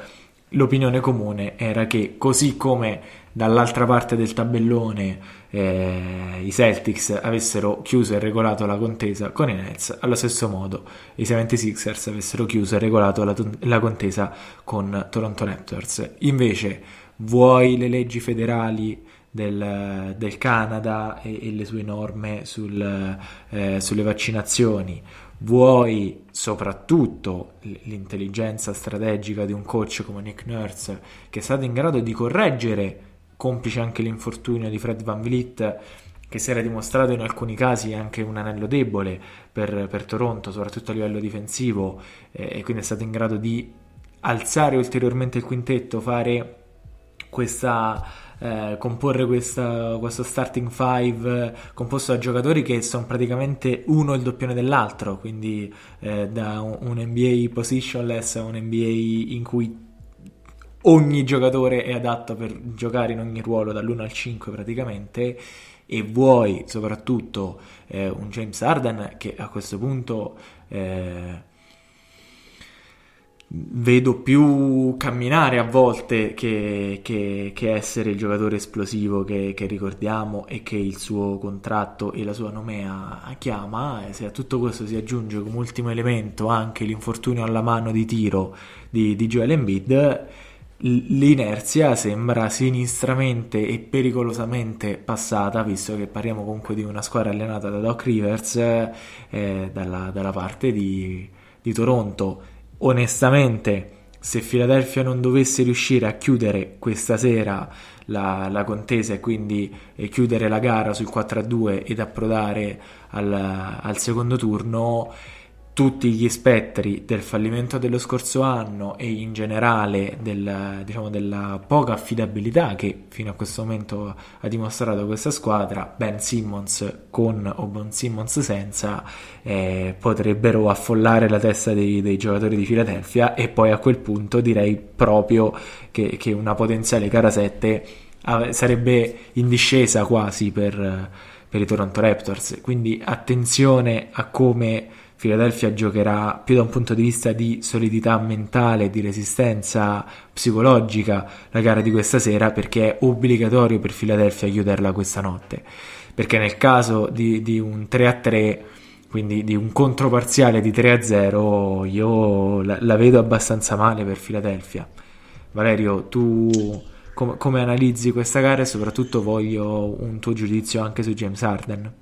S1: l'opinione comune era che così come dall'altra parte del tabellone eh, i Celtics avessero chiuso e regolato la contesa con i Nets, allo stesso modo i 76ers avessero chiuso e regolato la, la contesa con Toronto Raptors. Invece, vuoi le leggi federali del, del Canada e, e, le sue norme sul, eh, sulle vaccinazioni, vuoi soprattutto l'intelligenza strategica di un coach come Nick Nurse che è stato in grado di correggere complice anche l'infortunio di Fred Van Vliet che si era dimostrato in alcuni casi anche un anello debole per, per Toronto, soprattutto a livello difensivo, eh, e quindi è stato in grado di alzare ulteriormente il quintetto, fare questa, eh, comporre questa, questo starting five composto da giocatori che sono praticamente uno il doppione dell'altro, quindi eh, da un, un NBA positionless a un NBA in cui ogni giocatore è adatto per giocare in ogni ruolo dall'1 al 5 praticamente e vuoi soprattutto eh, un James Harden che a questo punto eh, vedo più camminare a volte che, che, che essere il giocatore esplosivo che, che, ricordiamo e che il suo contratto e la sua nomea chiama se a tutto questo si aggiunge come ultimo elemento anche l'infortunio alla mano di tiro di, di Joel Embiid l'inerzia sembra sinistramente e pericolosamente passata, visto che parliamo comunque di una squadra allenata da Doc Rivers eh, dalla, dalla, parte di, di Toronto. Onestamente, se Philadelphia non dovesse riuscire a chiudere questa sera la, la contesa e quindi eh, chiudere la gara sul 4-2 ed approdare al, al secondo turno, tutti gli spettri del fallimento dello scorso anno e in generale del, diciamo, della poca affidabilità che fino a questo momento ha dimostrato questa squadra, Ben Simmons con o Ben Simmons senza, eh, potrebbero affollare la testa dei, dei, giocatori di Philadelphia e poi a quel punto direi proprio che, che una potenziale gara 7 sarebbe in discesa quasi per, per i Toronto Raptors. Quindi attenzione a come Philadelphia giocherà più da un punto di vista di solidità mentale, di resistenza psicologica la gara di questa sera perché è obbligatorio per Philadelphia chiuderla questa notte. Perché nel caso di, di un 3-3 quindi di un controparziale di 3-0 io la, la, vedo abbastanza male per Philadelphia. Valerio, tu com- come analizzi questa gara e soprattutto voglio un tuo giudizio anche su James Harden?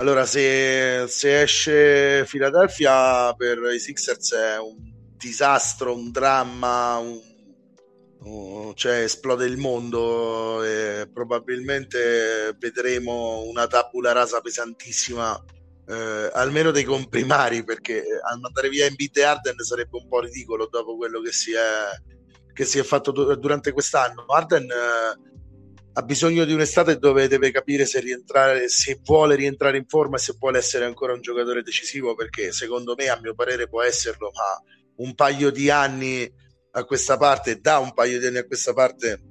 S2: Allora, se, se esce Philadelphia per i Sixers è un disastro, un dramma, un, un, cioè esplode il mondo e probabilmente vedremo una tabula rasa pesantissima eh, almeno dei comprimari perché andare via in e Arden sarebbe un po' ridicolo dopo quello che si è, che si è fatto durante quest'anno. Arden eh, ha bisogno di un'estate dove deve capire se se vuole rientrare in forma e se vuole essere ancora un giocatore decisivo, perché secondo me, a mio parere, può esserlo, ma un paio di anni a questa parte, da un paio di anni a questa parte,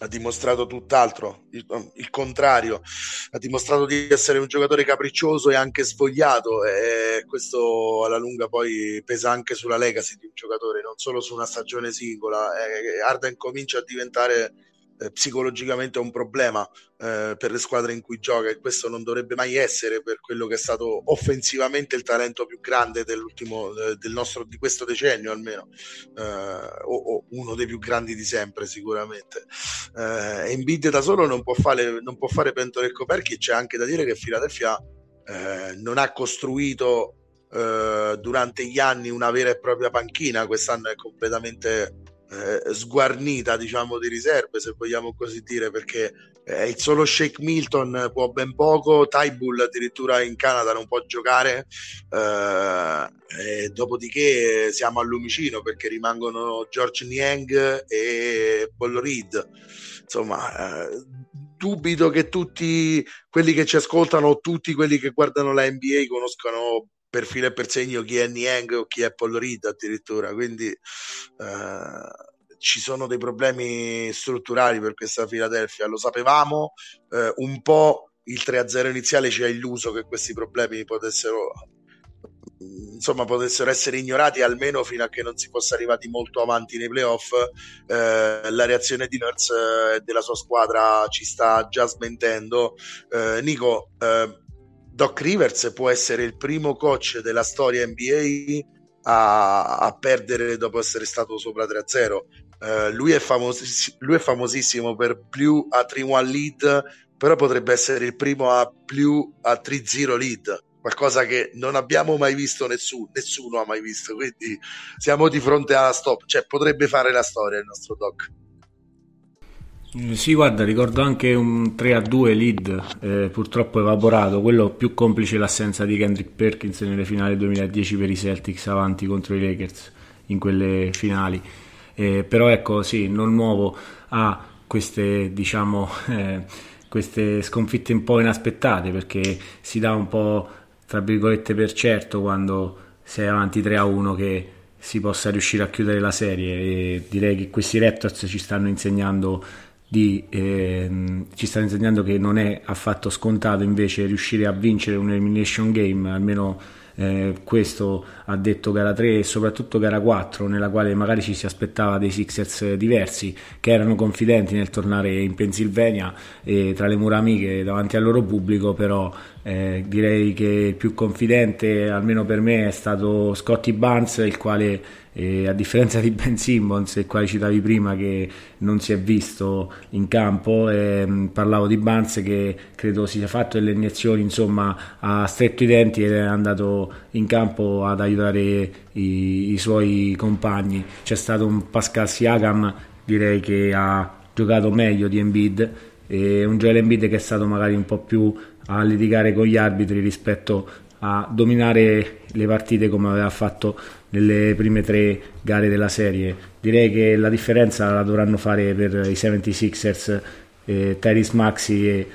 S2: ha dimostrato tutt'altro, il, il, contrario, ha dimostrato di essere un giocatore capriccioso e anche svogliato e questo alla lunga poi pesa anche sulla legacy di un giocatore, non solo su una stagione singola. Eh, Arden comincia a diventare eh, psicologicamente è un problema eh, per le squadre in cui gioca e questo non dovrebbe mai essere per quello che è stato offensivamente il talento più grande dell'ultimo eh, del nostro di questo decennio almeno eh, o, o, uno dei più grandi di sempre sicuramente. Eh, Embiid da solo non può fare non può fare pentole e coperchi c'è anche da dire che Philadelphia non ha costruito durante gli anni una vera e propria panchina quest'anno è completamente eh, sguarnita, diciamo, di riserve, se vogliamo così dire, perché eh, il solo Shake Milton può ben poco, Tybull addirittura in Canada non può giocare, eh, dopodiché siamo al lumicino perché rimangono George Niang e Paul Reed. Insomma, eh, dubito che tutti quelli che ci ascoltano tutti quelli che guardano la NBA conoscano per filo e per segno chi è Niang o chi è Paul Reed addirittura, quindi eh, ci sono dei problemi strutturali per questa Philadelphia, lo sapevamo, eh, un po' il 3-0 iniziale ci ha illuso che questi problemi potessero insomma potessero essere ignorati almeno fino a che non si fosse arrivati molto avanti nei playoff. Eh, la reazione di Nurse e eh, della sua squadra ci sta già smentendo. Eh, Nico eh, Doc Rivers può essere il primo coach della storia NBA a, a perdere dopo essere stato sopra 3-0. Uh, eh, lui, è famosi- lui, è famosissimo per più a 3-1 lead, però potrebbe essere il primo a più a 3-0 lead, qualcosa che non abbiamo mai visto, nessuno, nessuno ha mai visto, quindi siamo di fronte alla stop, cioè potrebbe fare la storia il nostro Doc.
S3: Sì, guarda, ricordo anche un 3-2 lead eh, purtroppo evaporato, quello più complice l'assenza di Kendrick Perkins nelle finali 2010 per i Celtics avanti contro i Lakers in quelle finali. Eh, però ecco, sì, non nuovo a queste, diciamo, eh, queste sconfitte un po' inaspettate perché si dà un po', tra virgolette, per certo quando sei avanti 3-1 che si possa riuscire a chiudere la serie e direi che questi Raptors ci stanno insegnando di, ehm, ci sta insegnando che non è affatto scontato invece riuscire a vincere un elimination game, almeno eh, questo ha detto gara 3 e soprattutto gara 4 nella quale magari ci si aspettava dei Sixers diversi che erano confidenti nel tornare in Pennsylvania e tra le mura amiche davanti al loro pubblico però eh, direi che il più confidente almeno per me è stato Scotty Barnes il quale e a differenza di Ben Simmons, il quale citavi prima che non si è visto in campo, eh, parlavo di Barnes che credo si sia fatto delle iniezioni insomma, a stretto i denti ed è andato in campo ad aiutare i, i suoi compagni. C'è stato un Pascal Siakam, direi che ha giocato meglio di Embiid e un Joel Embiid che è stato magari un po' più a litigare con gli arbitri rispetto a dominare le partite come aveva fatto nelle prime tre gare della serie. Direi che la differenza la dovranno fare per i 76ers, eh, Tyrese Maxi e,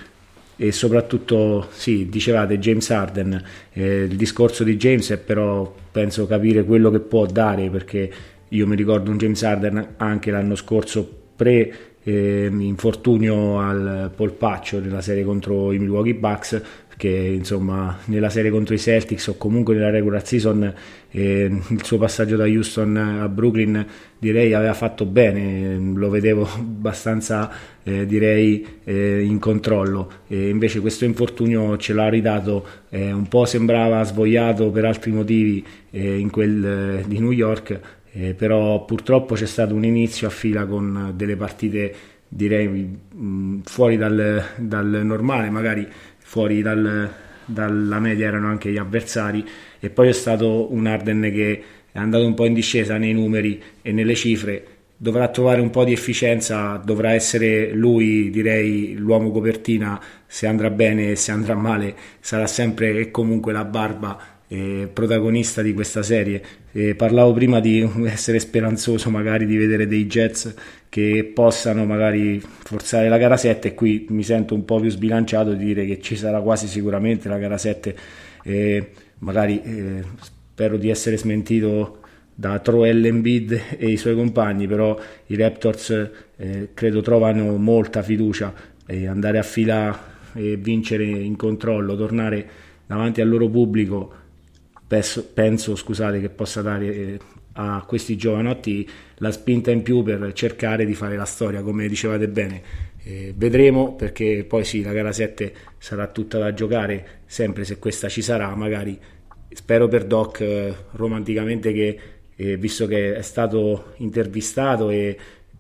S3: e, soprattutto, sì, dicevate James Harden. Eh, il discorso di James è però, penso, capire quello che può dare perché io mi ricordo un James Harden anche l'anno scorso pre eh, infortunio al polpaccio nella serie contro i Milwaukee Bucks che insomma nella serie contro i Celtics o comunque nella regular season eh, il suo passaggio da Houston a Brooklyn direi aveva fatto bene, lo vedevo abbastanza eh, direi eh, in controllo. E invece questo infortunio ce l'ha ridato eh, un po' sembrava svogliato per altri motivi eh, in quel eh, di New York però purtroppo c'è stato un inizio a fila con delle partite direi mh, fuori dal, dal normale magari fuori dal, dalla media erano anche gli avversari. E poi è stato un Arden che è andato un po' in discesa nei numeri e nelle cifre. Dovrà trovare un po' di efficienza dovrà essere lui direi l'uomo copertina. Se andrà bene e se andrà male sarà sempre e comunque la barba eh, protagonista di questa serie. Eh, parlavo prima di essere speranzoso magari di vedere dei Jets che possano magari forzare la gara 7 e qui mi sento un po' più sbilanciato di dire che ci sarà quasi sicuramente la gara 7 eh, magari eh, spero di essere smentito da Troel Embiid e i suoi compagni però i Raptors eh, credo trovano molta fiducia e andare a fila e vincere in controllo tornare davanti al loro pubblico penso, penso scusate, che possa dare eh, a questi giovanotti la spinta in più per cercare di fare la storia, come dicevate bene. Eh, vedremo perché poi sì, la gara 7 sarà tutta da giocare, sempre se questa ci sarà, magari spero per Doc eh, romanticamente che eh, visto che è stato intervistato e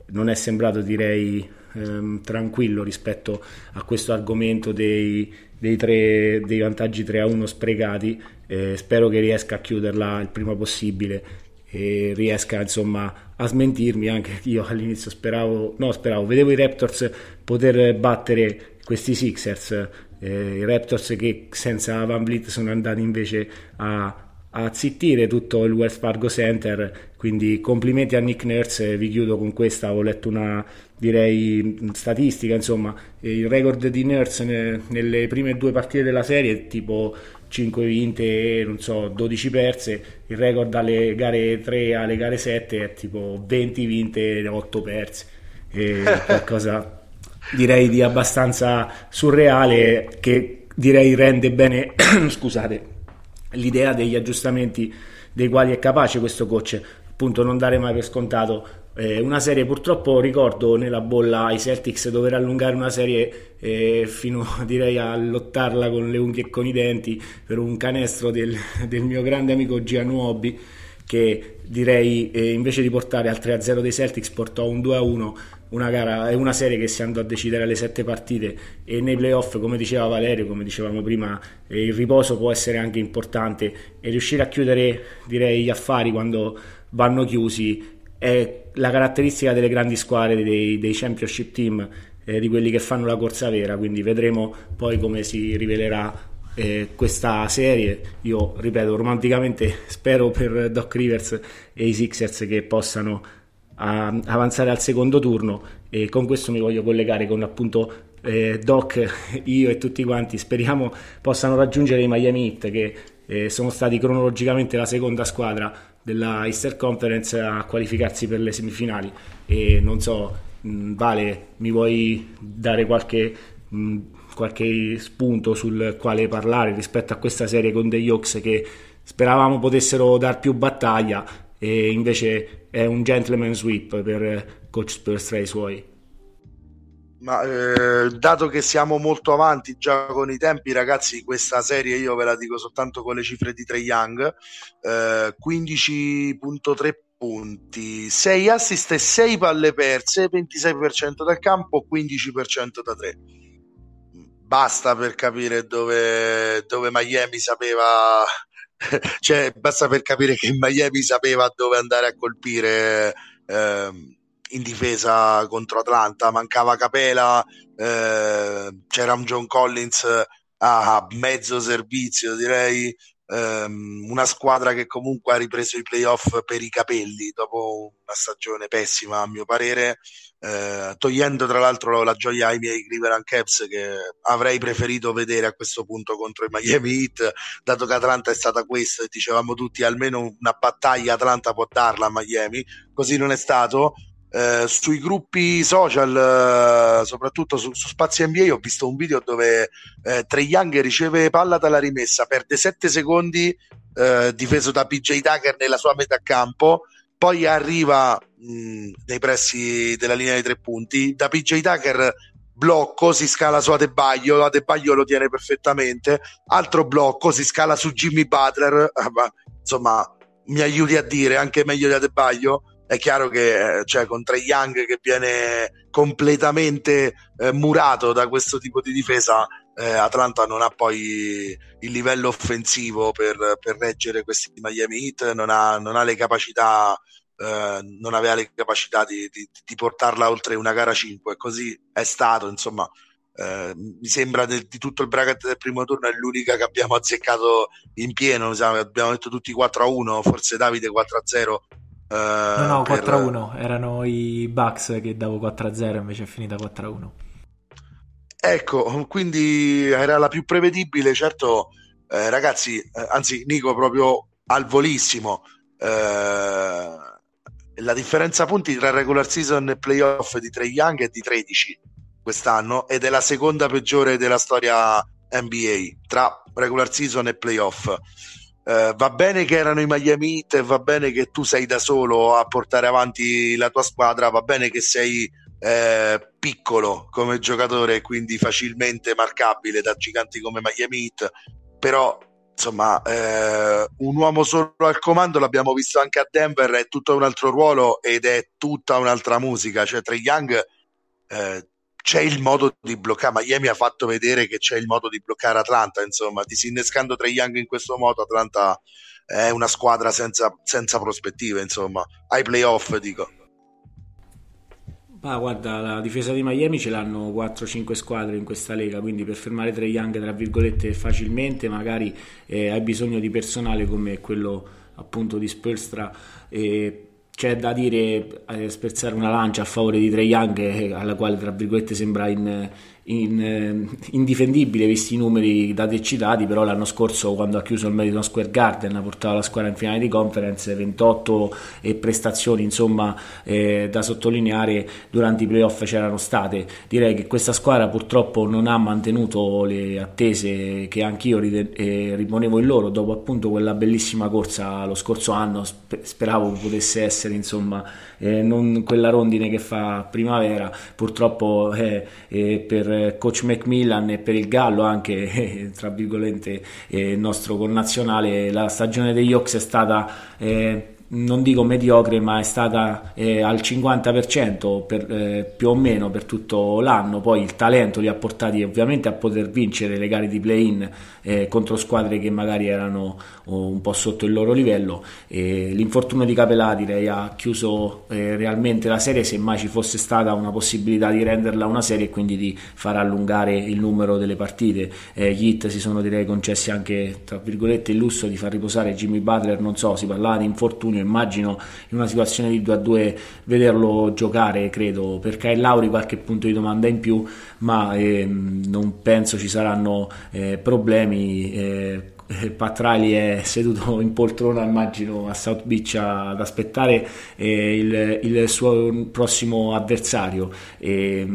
S3: non è sembrato direi ehm, tranquillo rispetto a questo argomento dei, dei, tre, dei vantaggi 3 a 1 sprecati. Eh, spero che riesca a chiuderla il prima possibile e riesca insomma a smentirmi anche io all'inizio speravo no speravo vedevo i Raptors poter battere questi Sixers eh, i Raptors che senza Van Vliet sono andati invece a, a zittire tutto il Wells Fargo Center. Quindi complimenti a Nick Nurse vi chiudo con questa ho letto una direi statistica insomma il record di Nurse nelle prime due partite della serie è tipo 5 vinte e non so 12 perse il record dalle gare 3 alle gare 7 è tipo 20 vinte e 8 perse. E qualcosa direi di abbastanza surreale che direi rende bene scusate l'idea degli aggiustamenti dei quali è capace questo coach. Appunto non dare mai per scontato eh, una serie purtroppo ricordo nella bolla ai Celtics dover allungare una serie eh, fino direi a lottarla con le unghie e con i denti per un canestro del, del mio grande amico Gianuobi che direi eh, invece di portare al 3-0 dei Celtics portò un 2-1 una gara, è una serie che si andò a decidere alle sette partite. E nei playoff come diceva Valerio come dicevamo prima eh, il riposo può essere anche importante. E riuscire a chiudere direi gli affari quando vanno chiusi è la caratteristica delle grandi squadre, dei, dei championship team, eh, di quelli che fanno la corsa vera, quindi vedremo poi come si rivelerà eh, questa serie. Io ripeto, romanticamente spero per Doc Rivers e i Sixers che possano a, ah, avanzare al secondo turno e con questo mi voglio collegare con appunto eh, Doc, io e tutti quanti speriamo possano raggiungere i Miami Heat che eh, sono stati cronologicamente la seconda squadra della Easter Conference a qualificarsi per le semifinali. E non so mh, Vale mi vuoi dare qualche, mh, qualche spunto sul quale parlare rispetto a questa serie con degli Hawks che speravamo potessero dar più battaglia e invece è un gentleman sweep per coach Spurs tra i suoi
S2: ma eh, dato che siamo molto avanti già con i tempi, ragazzi, questa serie io ve la dico soltanto con le cifre di Trey Young: eh, 15.3 punti, 6 assist e 6 palle perse, 26% dal campo, 15% da 3. Basta per capire dove, dove Miami sapeva, cioè basta per capire che Miami sapeva dove andare a colpire. Eh, in difesa contro Atlanta, mancava Capela, eh, c'era un John Collins a mezzo servizio, direi ehm, una squadra che comunque ha ripreso i playoff per i capelli dopo una stagione pessima a mio parere, eh, togliendo tra l'altro la gioia ai miei Cleveland Caps che avrei preferito vedere a questo punto contro i Miami Heat, dato che Atlanta è stata questa e dicevamo tutti almeno una battaglia Atlanta può darla a Miami, così non è stato eh, sui gruppi social, eh, soprattutto su, su Spazi NBA, ho visto un video dove eh, Trey Young riceve palla dalla rimessa, perde 7 secondi eh, difeso da PJ Tucker nella sua metà campo, poi arriva mh, nei pressi della linea dei tre punti, da PJ Tucker blocco, si scala su Adebaglio, Adebaglio lo tiene perfettamente, altro blocco, si scala su Jimmy Butler, insomma mi aiuti a dire anche meglio di Adebaglio è chiaro che cioè, con Trey Young che viene completamente eh, murato da questo tipo di difesa, eh, Atlanta non ha poi il livello offensivo per, per reggere questi Miami Heat, non ha, non ha le capacità. Eh, non aveva le capacità di, di, di, portarla oltre una gara 5 così è stato insomma eh, mi sembra del, di tutto il bracket del primo turno è l'unica che abbiamo azzeccato in pieno abbiamo detto tutti 4 a 1 forse Davide 4 a 0
S1: Uh, no, no, 4-1. Per... Erano i Bucks che davo 4-0, invece è finita 4-1.
S2: Ecco, quindi era la più prevedibile. Certo, eh, ragazzi, eh, anzi, Nico proprio al volissimo. Eh, la differenza punti tra regular season e playoff di Trey Young è di 13 quest'anno ed è la seconda peggiore della storia NBA tra regular season e playoff. Uh, va bene che erano i Miami Heat, va bene che tu sei da solo a portare avanti la tua squadra, va bene che sei eh, piccolo come giocatore, quindi facilmente marcabile da giganti come Miami Heat, però insomma eh, un uomo solo al comando l'abbiamo visto anche a Denver, è tutto un altro ruolo ed è tutta un'altra musica, cioè Trey Young eh, c'è il modo di bloccare. Miami ha fatto vedere che c'è il modo di bloccare Atlanta. Insomma, disinnescando Trey Young in questo modo, Atlanta è una squadra senza, senza prospettive. Insomma, ai playoff dico.
S3: Ah, guarda, la difesa di Miami ce l'hanno 4-5 squadre in questa lega, quindi per fermare Trey Young, tra virgolette, facilmente, magari eh, hai bisogno di personale come quello appunto di Spolstra. Eh, c'è da dire, eh, spezzare una lancia a favore di Trey Young, eh, alla quale tra virgolette sembra in in, eh, indifendibile visti i numeri dati e citati, però l'anno scorso quando ha chiuso il Madison Square Garden ha portato la squadra in finale di conference, 28 e prestazioni insomma eh, da sottolineare durante i playoff c'erano state. Direi che questa squadra purtroppo non ha mantenuto le attese che anch'io eh, riponevo in loro dopo appunto quella bellissima corsa lo scorso anno, speravo potesse essere insomma eh, non quella rondine che fa primavera, purtroppo eh, coach Macmillan e per il Gallo anche, eh, tra virgolette, eh, il nostro connazionale, la stagione degli Ox è stata eh, non dico mediocre, ma è stata eh, al 50% per, eh, più o meno per tutto l'anno. Poi il talento li ha portati ovviamente a poter vincere le gare di play-in eh, contro squadre che magari erano oh, un po' sotto il loro livello. l'infortunio di Capelà direi ha chiuso eh, realmente la serie, se mai ci fosse stata una possibilità di renderla una serie e quindi di far allungare il numero delle partite. Eh, gli hit si sono direi concessi anche tra virgolette il lusso di far riposare Jimmy Butler, non so, si parlava di infortunio Mourinho immagino in una situazione di 2 a 2 vederlo giocare credo per Kyle Lauri qualche punto di domanda in più ma eh, non penso ci saranno eh, problemi eh, eh, Patrali è seduto in poltrona immagino a South Beach ad aspettare eh, il, il, suo prossimo avversario. E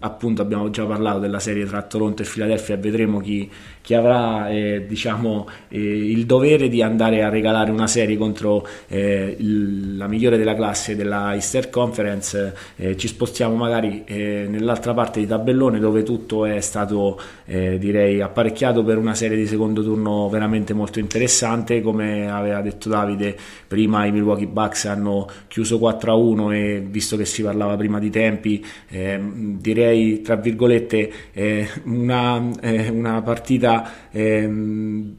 S3: appunto abbiamo già parlato della serie tra Toronto e Philadelphia e vedremo chi, chi avrà eh, diciamo, eh, il dovere di andare a regalare una serie contro eh, il, la migliore della classe della Easter Conference eh, ci spostiamo magari nell'altra parte di tabellone dove tutto è stato direi apparecchiato per una serie di secondo turno veramente molto interessante. Come aveva detto Davide prima i Milwaukee Bucks hanno chiuso 4 a 1 e visto che si parlava prima di tempi eh, direi tra virgolette eh, una, eh, una, partita ehm,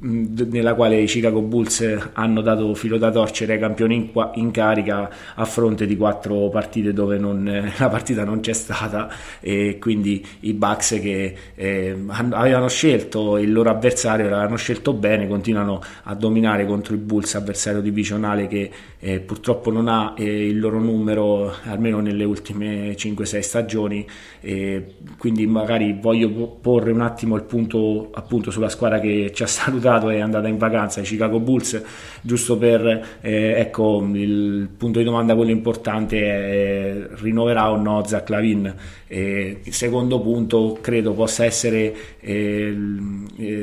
S3: nella quale i Chicago Bulls hanno dato filo da torcere ai campioni in, in carica a fronte di quattro partite dove non, la partita non c'è stata. E quindi i Bucks che ehm, avevano scelto il loro avversario l'avevano scelto bene continuano a dominare contro i Bulls avversario divisionale che eh, purtroppo non ha eh, il loro numero almeno nelle ultime 5-6 stagioni. Eh, quindi magari voglio porre un attimo il punto appunto sulla squadra che ci ha salutato e è andata in vacanza i Chicago Bulls giusto per eh, ecco il punto di domanda quello importante è rinnoverà o no Zach Lavin? Il secondo punto credo possa essere eh,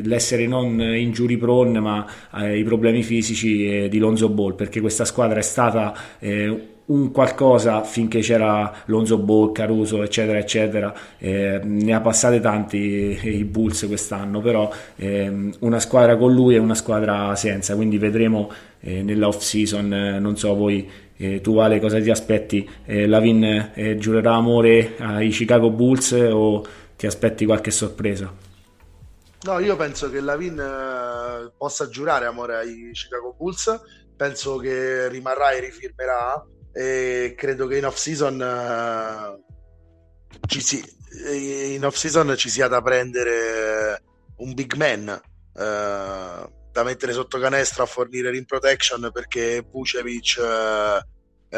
S3: l'essere non injury prone ma i problemi fisici di Lonzo Ball perché questa squadra è stata eh, un qualcosa finché c'era Lonzo Ball, Caruso, eccetera, eccetera. Eh, ne ha passate tanti i Bulls quest'anno, però eh, una squadra con lui è una squadra senza, quindi vedremo eh, nell'off season, eh, non so voi. Eh, tu Vale cosa ti aspetti? Eh, Lavin giurerà amore ai Chicago Bulls o ti aspetti qualche sorpresa?
S2: No, io penso che Lavin possa giurare amore ai Chicago Bulls penso che rimarrà e rifirmerà e credo che in off season uh, ci, si, in off season ci sia da prendere un big man uh, da mettere sotto canestro a fornire rim protection perché Vucevic uh,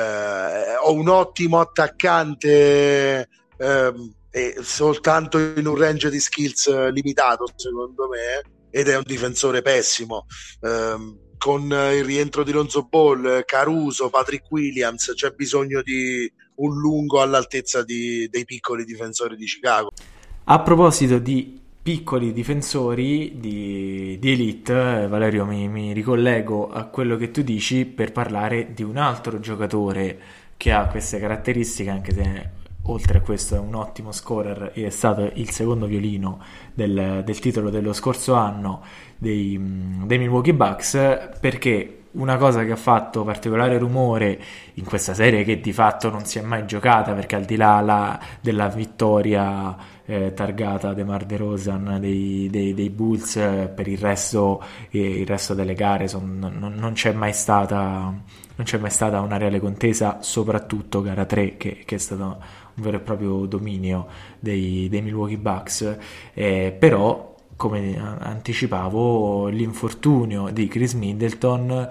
S2: ho un ottimo attaccante ehm, e soltanto in un range di skills limitato secondo me ed è un difensore pessimo. Ehm, con eh, il rientro di Lonzo Ball, Caruso, Patrick Williams, c'è bisogno di un lungo all'altezza di, dei piccoli difensori di Chicago.
S1: A proposito di piccoli difensori di, di elite, Valerio mi, mi, ricollego a quello che tu dici per parlare di un altro giocatore che ha queste caratteristiche, anche se oltre a questo è un ottimo scorer e è stato il secondo violino del, del titolo dello scorso anno dei, dei Milwaukee Bucks perché una cosa che ha fatto particolare rumore in questa serie che di fatto non si è mai giocata perché al di là la, della vittoria eh, targata De Mar de Rosan dei, dei, dei Bulls eh, per il resto, eh, il resto delle gare son, non, non, c'è mai stata non c'è mai stata una reale contesa soprattutto gara 3 che, che è stato un vero e proprio dominio dei, dei Milwaukee Bucks. Eh, però come anticipavo, l'infortunio di Chris Middleton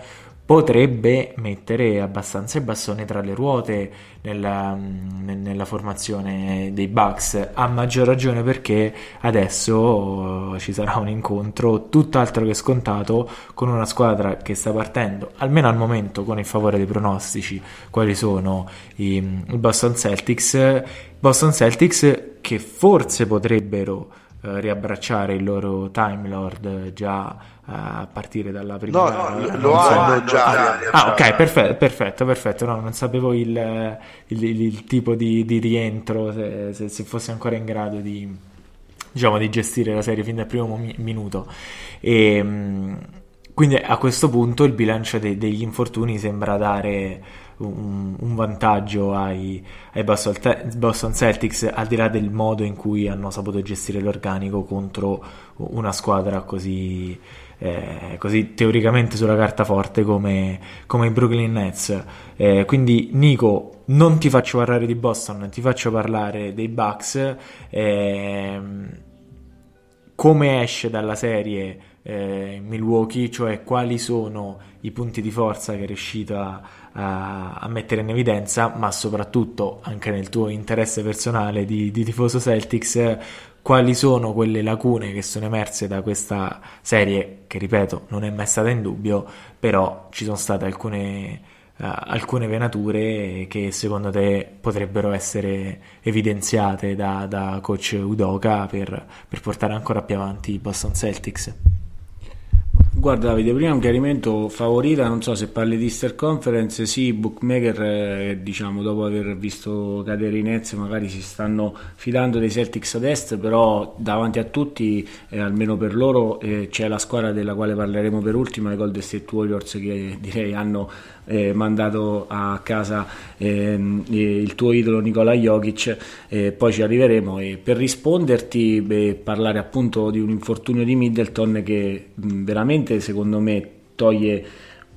S1: potrebbe mettere abbastanza i bastoni tra le ruote nella, nella, formazione dei Bucks, a maggior ragione perché adesso ci sarà un incontro tutt'altro che scontato con una squadra che sta partendo, almeno al momento con il favore dei pronostici, quali sono i, i Boston Celtics, Boston Celtics che forse potrebbero eh, riabbracciare il loro Time Lord già a partire dalla prima
S2: no, gara. no, lo hanno già
S1: ah ok perfetto perfetto, perfetto. No, non sapevo il, il, il, il tipo di, di rientro se, se, se, fosse ancora in grado di, diciamo, di gestire la serie fin dal primo mi- minuto e ehm, quindi a questo punto il bilancio de- degli infortuni sembra dare un, un vantaggio ai, ai Boston Celtics al di là del modo in cui hanno saputo gestire l'organico contro una squadra così, eh, così teoricamente sulla carta forte come, come i Brooklyn Nets. Eh, quindi Nico, non ti faccio parlare di Boston, ti faccio parlare dei Bucks. Eh, come esce dalla serie eh, Milwaukee, cioè quali sono i punti di forza che è riuscito a, a, a, mettere in evidenza, ma soprattutto anche nel tuo interesse personale di, di tifoso Celtics, quali sono quelle lacune che sono emerse da questa serie, che ripeto non è mai stata in dubbio, però ci sono state alcune, uh, alcune venature che secondo te potrebbero essere evidenziate da, da coach Udoka per, per portare ancora più avanti i Boston Celtics.
S3: Guarda Davide, prima un chiarimento favorita, non so se parli di Easter Conference, sì, bookmaker eh, diciamo dopo aver visto cadere i Nets magari si stanno fidando dei Celtics ad est, però davanti a tutti, eh, almeno per loro, eh, c'è la squadra della quale parleremo per ultima, i Golden State Warriors che direi hanno eh, mandato a casa ehm, il tuo idolo Nicola Jokic, eh, poi ci arriveremo e per risponderti beh, parlare appunto di un infortunio di Middleton che mh, veramente secondo me toglie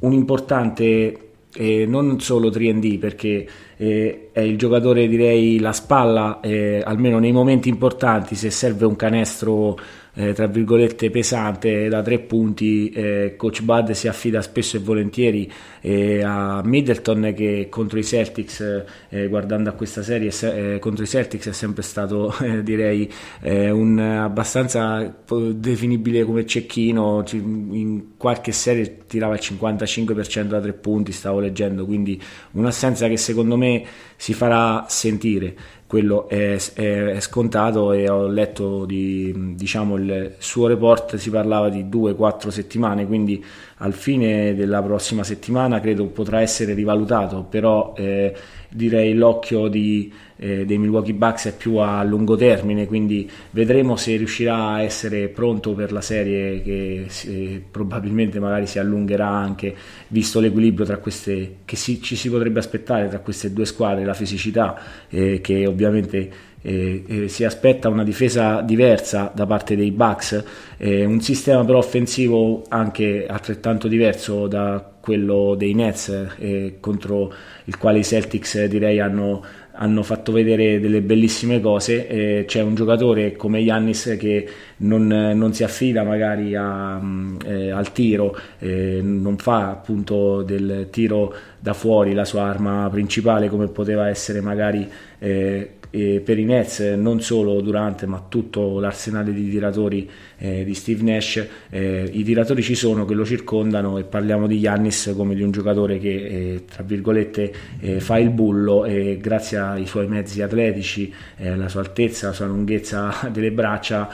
S3: un importante eh, non solo 3D perché eh, è il giocatore direi la spalla eh, almeno nei momenti importanti se serve un canestro eh, tra virgolette pesante da tre punti eh, coach Bud si affida spesso e volentieri eh, a Middleton che contro i Celtics eh, guardando a questa serie eh, contro i Celtics è sempre stato eh, direi un abbastanza definibile come cecchino in qualche serie tirava il 55% da tre punti stavo leggendo quindi un'assenza che secondo me si farà sentire quello è, è, è, scontato e ho letto di, diciamo, il suo report si parlava di 2-4 settimane quindi al fine della prossima settimana credo potrà essere rivalutato però eh, direi l'occhio di, eh, dei Milwaukee Bucks è più a lungo termine quindi vedremo se riuscirà a essere pronto per la serie che eh, probabilmente magari si allungherà anche visto l'equilibrio tra queste che si, ci si potrebbe aspettare tra queste due squadre la fisicità eh, che ovviamente eh, eh, si aspetta una difesa diversa da parte dei Bucks, eh, un sistema però offensivo anche altrettanto diverso da quello dei Nets eh, contro il quale i Celtics direi hanno, hanno fatto vedere delle bellissime cose. Eh, c'è un giocatore come Yannis che non, non si affida magari a, eh, al tiro, non fa appunto del tiro da fuori la sua arma principale come poteva essere magari eh, per i Nets non solo durante ma tutto l'arsenale di tiratori eh, di Steve Nash eh, i tiratori ci sono che lo circondano e parliamo di Yannis come di un giocatore che eh, tra virgolette eh, fa il bullo e grazie ai suoi mezzi atletici alla sua altezza, la sua lunghezza delle braccia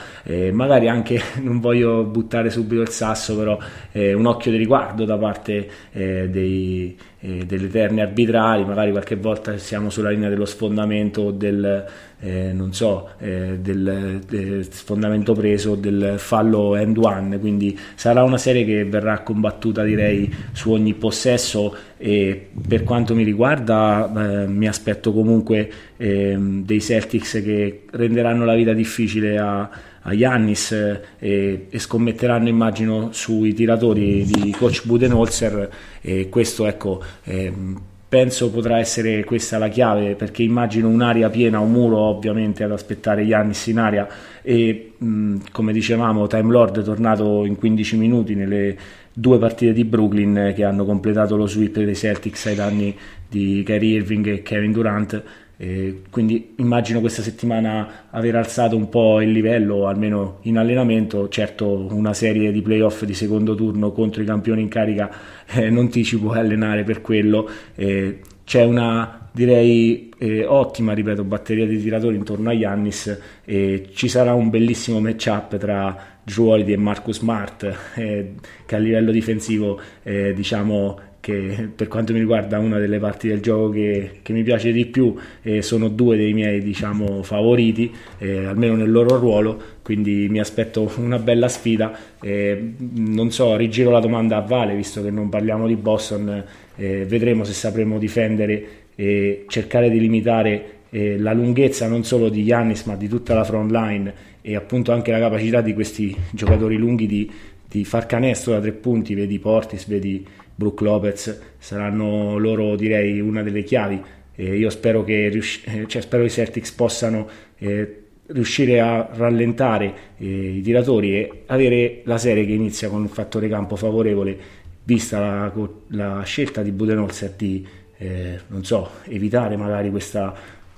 S3: magari anche non voglio buttare subito il sasso però un occhio di riguardo da parte dei eh, delle terni arbitrali, magari qualche volta siamo sulla linea dello sfondamento del, eh, non so, eh, del, del, sfondamento preso, del fallo end one, quindi sarà una serie che verrà combattuta direi su ogni possesso e per quanto mi riguarda eh, mi aspetto comunque eh, dei Celtics che renderanno la vita difficile a, a Giannis eh, e, e, scommetteranno immagino sui tiratori di coach Budenholzer e questo ecco ehm, penso potrà essere questa la chiave perché immagino un'area piena, un muro ovviamente ad aspettare Giannis in aria. E mh, come dicevamo Time Lord è tornato in 15 minuti nelle due partite di Brooklyn che hanno completato lo sweep dei Celtics ai danni di Kyrie Irving e Kevin Durant e quindi immagino questa settimana aver alzato un po' il livello, almeno in allenamento. Certo, una serie di playoff di secondo turno contro i campioni in carica eh, non ti ci puoi allenare per quello. Eh, c'è una direi eh, ottima, ripeto, batteria di tiratori intorno a Yannis e ci sarà un bellissimo matchup tra Drew e Marcus Smart eh, che a livello difensivo eh, diciamo che per quanto mi riguarda una delle parti del gioco che, che mi piace di più eh, sono due dei miei diciamo, favoriti, eh, almeno nel loro ruolo, quindi mi aspetto una bella sfida. Eh, non so, rigiro la domanda a Vale, visto che non parliamo di Boston, eh, vedremo se sapremo difendere e cercare di limitare eh, la lunghezza non solo di Yannis ma di tutta la front line e appunto anche la capacità di questi giocatori lunghi di, di far canestro da tre punti, vedi Portis, vedi Brook Lopez saranno loro direi una delle chiavi. Eh, io spero che riusci- eh, cioè, spero i Celtics possano eh, riuscire a rallentare eh, i tiratori e avere la serie che inizia con un fattore campo favorevole, vista la, la scelta di Budenholzer di eh, non so, evitare magari questa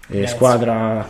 S3: eh, squadra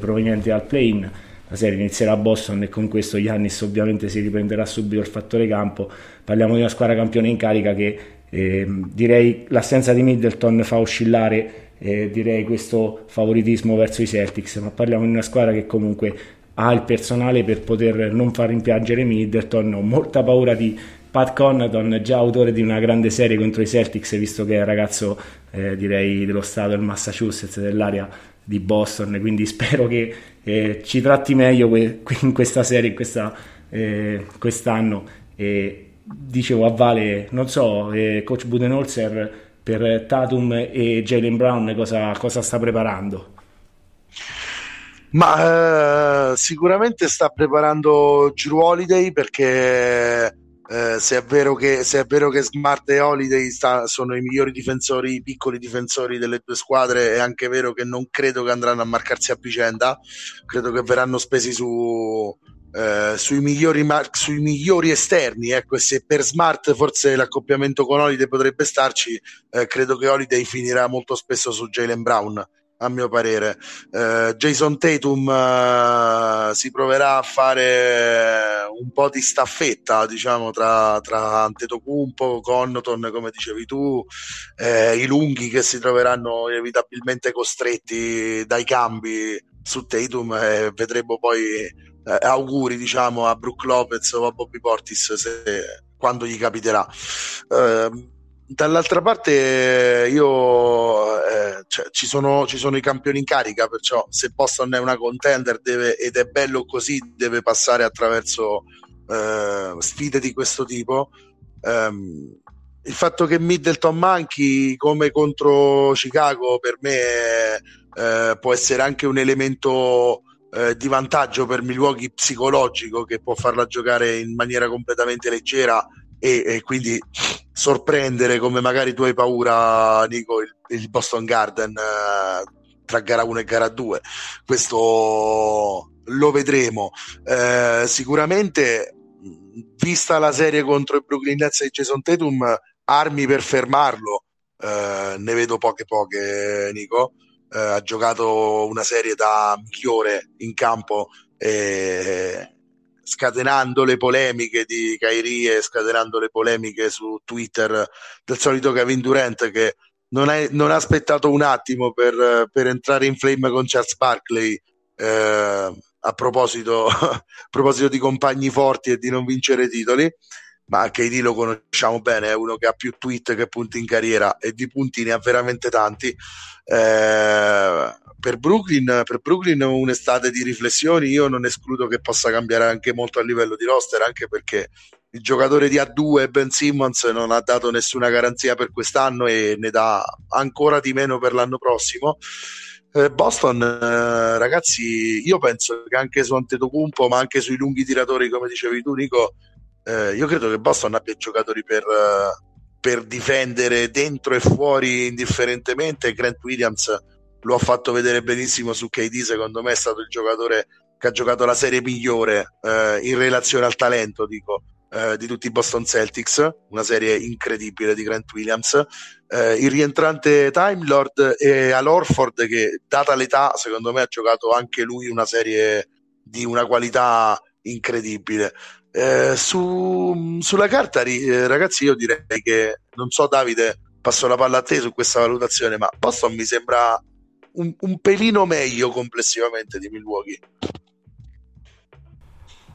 S3: proveniente dal play-in la serie inizierà a Boston e con questo Giannis ovviamente si riprenderà subito il fattore campo. Parliamo di una squadra campione in carica che eh, direi l'assenza di Middleton fa oscillare eh, direi questo favoritismo verso i Celtics, ma parliamo di una squadra che comunque ha il personale per poter non far rimpiangere Middleton. Ho molta paura di Pat Connaughton, già autore di una grande serie contro i Celtics, visto che è un ragazzo eh, direi dello stato del Massachusetts, dell'area di Boston, quindi spero che eh, ci tratti meglio que- in questa serie, in questa, eh, quest'anno. E dicevo a Vale, non so, eh, coach Budenholzer per Tatum e Jalen Brown cosa, cosa sta preparando?
S2: Ma eh, sicuramente sta preparando Drew Holiday perché eh, se, è vero che, se è vero che Smart e Holiday sta, sono i migliori difensori, i piccoli difensori delle due squadre, è anche vero che non credo che andranno a marcarsi a vicenda, credo che verranno spesi su, eh, sui, migliori mar- sui migliori esterni. Ecco, se per Smart forse l'accoppiamento con Holiday potrebbe starci, eh, credo che Holiday finirà molto spesso su Jalen Brown a mio parere. Uh, Jason Tatum uh, si proverà a fare un po' di staffetta, diciamo, tra, tra Antetokounmpo, Connoton, come dicevi tu, eh, i lunghi che si troveranno inevitabilmente costretti dai cambi su Tatum e vedremo poi eh, auguri, diciamo, a Brook Lopez o a Bobby Portis se, quando gli capiterà. Dall'altra parte io eh, cioè, ci, sono, ci, sono, i campioni in carica, perciò se Boston è una contender deve, ed è bello così, deve passare attraverso eh, sfide di questo tipo. Um, il fatto che Middleton manchi come contro Chicago per me eh, può essere anche un elemento eh, di vantaggio per Milwaukee psicologico che può farla giocare in maniera completamente leggera e, e, quindi sorprendere come magari tu hai paura, Nico, il, il Boston Garden eh, tra gara 1 e gara 2. Questo lo vedremo. Eh, sicuramente, vista la serie contro i Brooklyn Nets e Jason Tatum, armi per fermarlo. Eh, ne vedo poche poche, Nico. Eh, ha giocato una serie da migliore in campo e scatenando le polemiche di Kairi e scatenando le polemiche su Twitter del solito Kevin Durant che non, è, non ha aspettato un attimo per, per, entrare in flame con Charles Barkley eh, a, proposito, a proposito di compagni forti e di non vincere titoli ma KD lo conosciamo bene, è uno che ha più tweet che punti in carriera e di punti ne ha veramente tanti. Eh, per, Brooklyn, per Brooklyn un'estate di riflessioni, io non escludo che possa cambiare anche molto a livello di roster, anche perché il giocatore di A2 Ben Simmons non ha dato nessuna garanzia per quest'anno e ne dà ancora di meno per l'anno prossimo. Eh, Boston, eh, ragazzi, io penso che anche su Antetokounmpo, ma anche sui lunghi tiratori, come dicevi tu, Nico, eh, io credo che Boston abbia giocatori per, per, difendere dentro e fuori indifferentemente. Grant Williams lo ha fatto vedere benissimo su KD, secondo me è stato il giocatore che ha giocato la serie migliore eh, in relazione al talento, dico eh, di tutti i Boston Celtics, una serie incredibile di Grant Williams. Eh, il rientrante Time Lord e Al Orford, che data l'età, secondo me ha giocato anche lui una serie di una qualità incredibile. Eh, su, sulla carta, eh, ragazzi, io direi che non so, Davide, passo la palla a te su questa valutazione, ma Boston mi sembra un, un pelino meglio complessivamente di Milwaukee.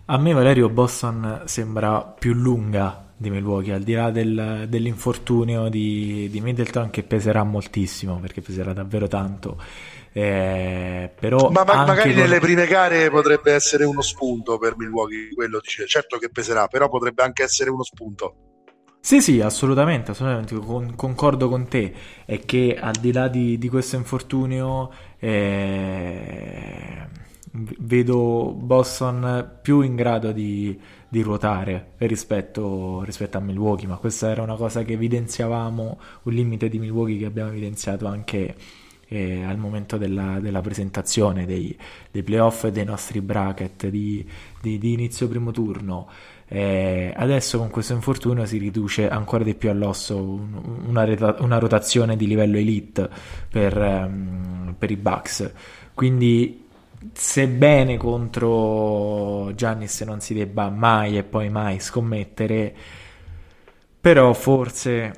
S1: A me Valerio Boston sembra più lunga di Milwaukee, al di là del, dell'infortunio di, di, Middleton che peserà moltissimo, perché peserà davvero tanto. Eh, però
S2: ma, ma magari con... nelle prime gare potrebbe essere uno spunto per Milwaukee, quello dice, certo che peserà, però potrebbe anche essere uno spunto.
S1: Sì, sì, assolutamente, assolutamente con, concordo con te. È che al di là di, di questo infortunio, eh, vedo Boston più in grado di, di ruotare rispetto, rispetto, a Milwaukee, ma questa era una cosa che evidenziavamo, un limite di Milwaukee che abbiamo evidenziato anche eh, al momento della, della presentazione dei, dei, playoff e dei nostri bracket di, di, di inizio primo turno. Eh, adesso con questo infortunio si riduce ancora di più all'osso una, una rotazione di livello elite per, um, per i Bucks. Quindi sebbene contro Giannis non si debba mai e poi mai scommettere, però forse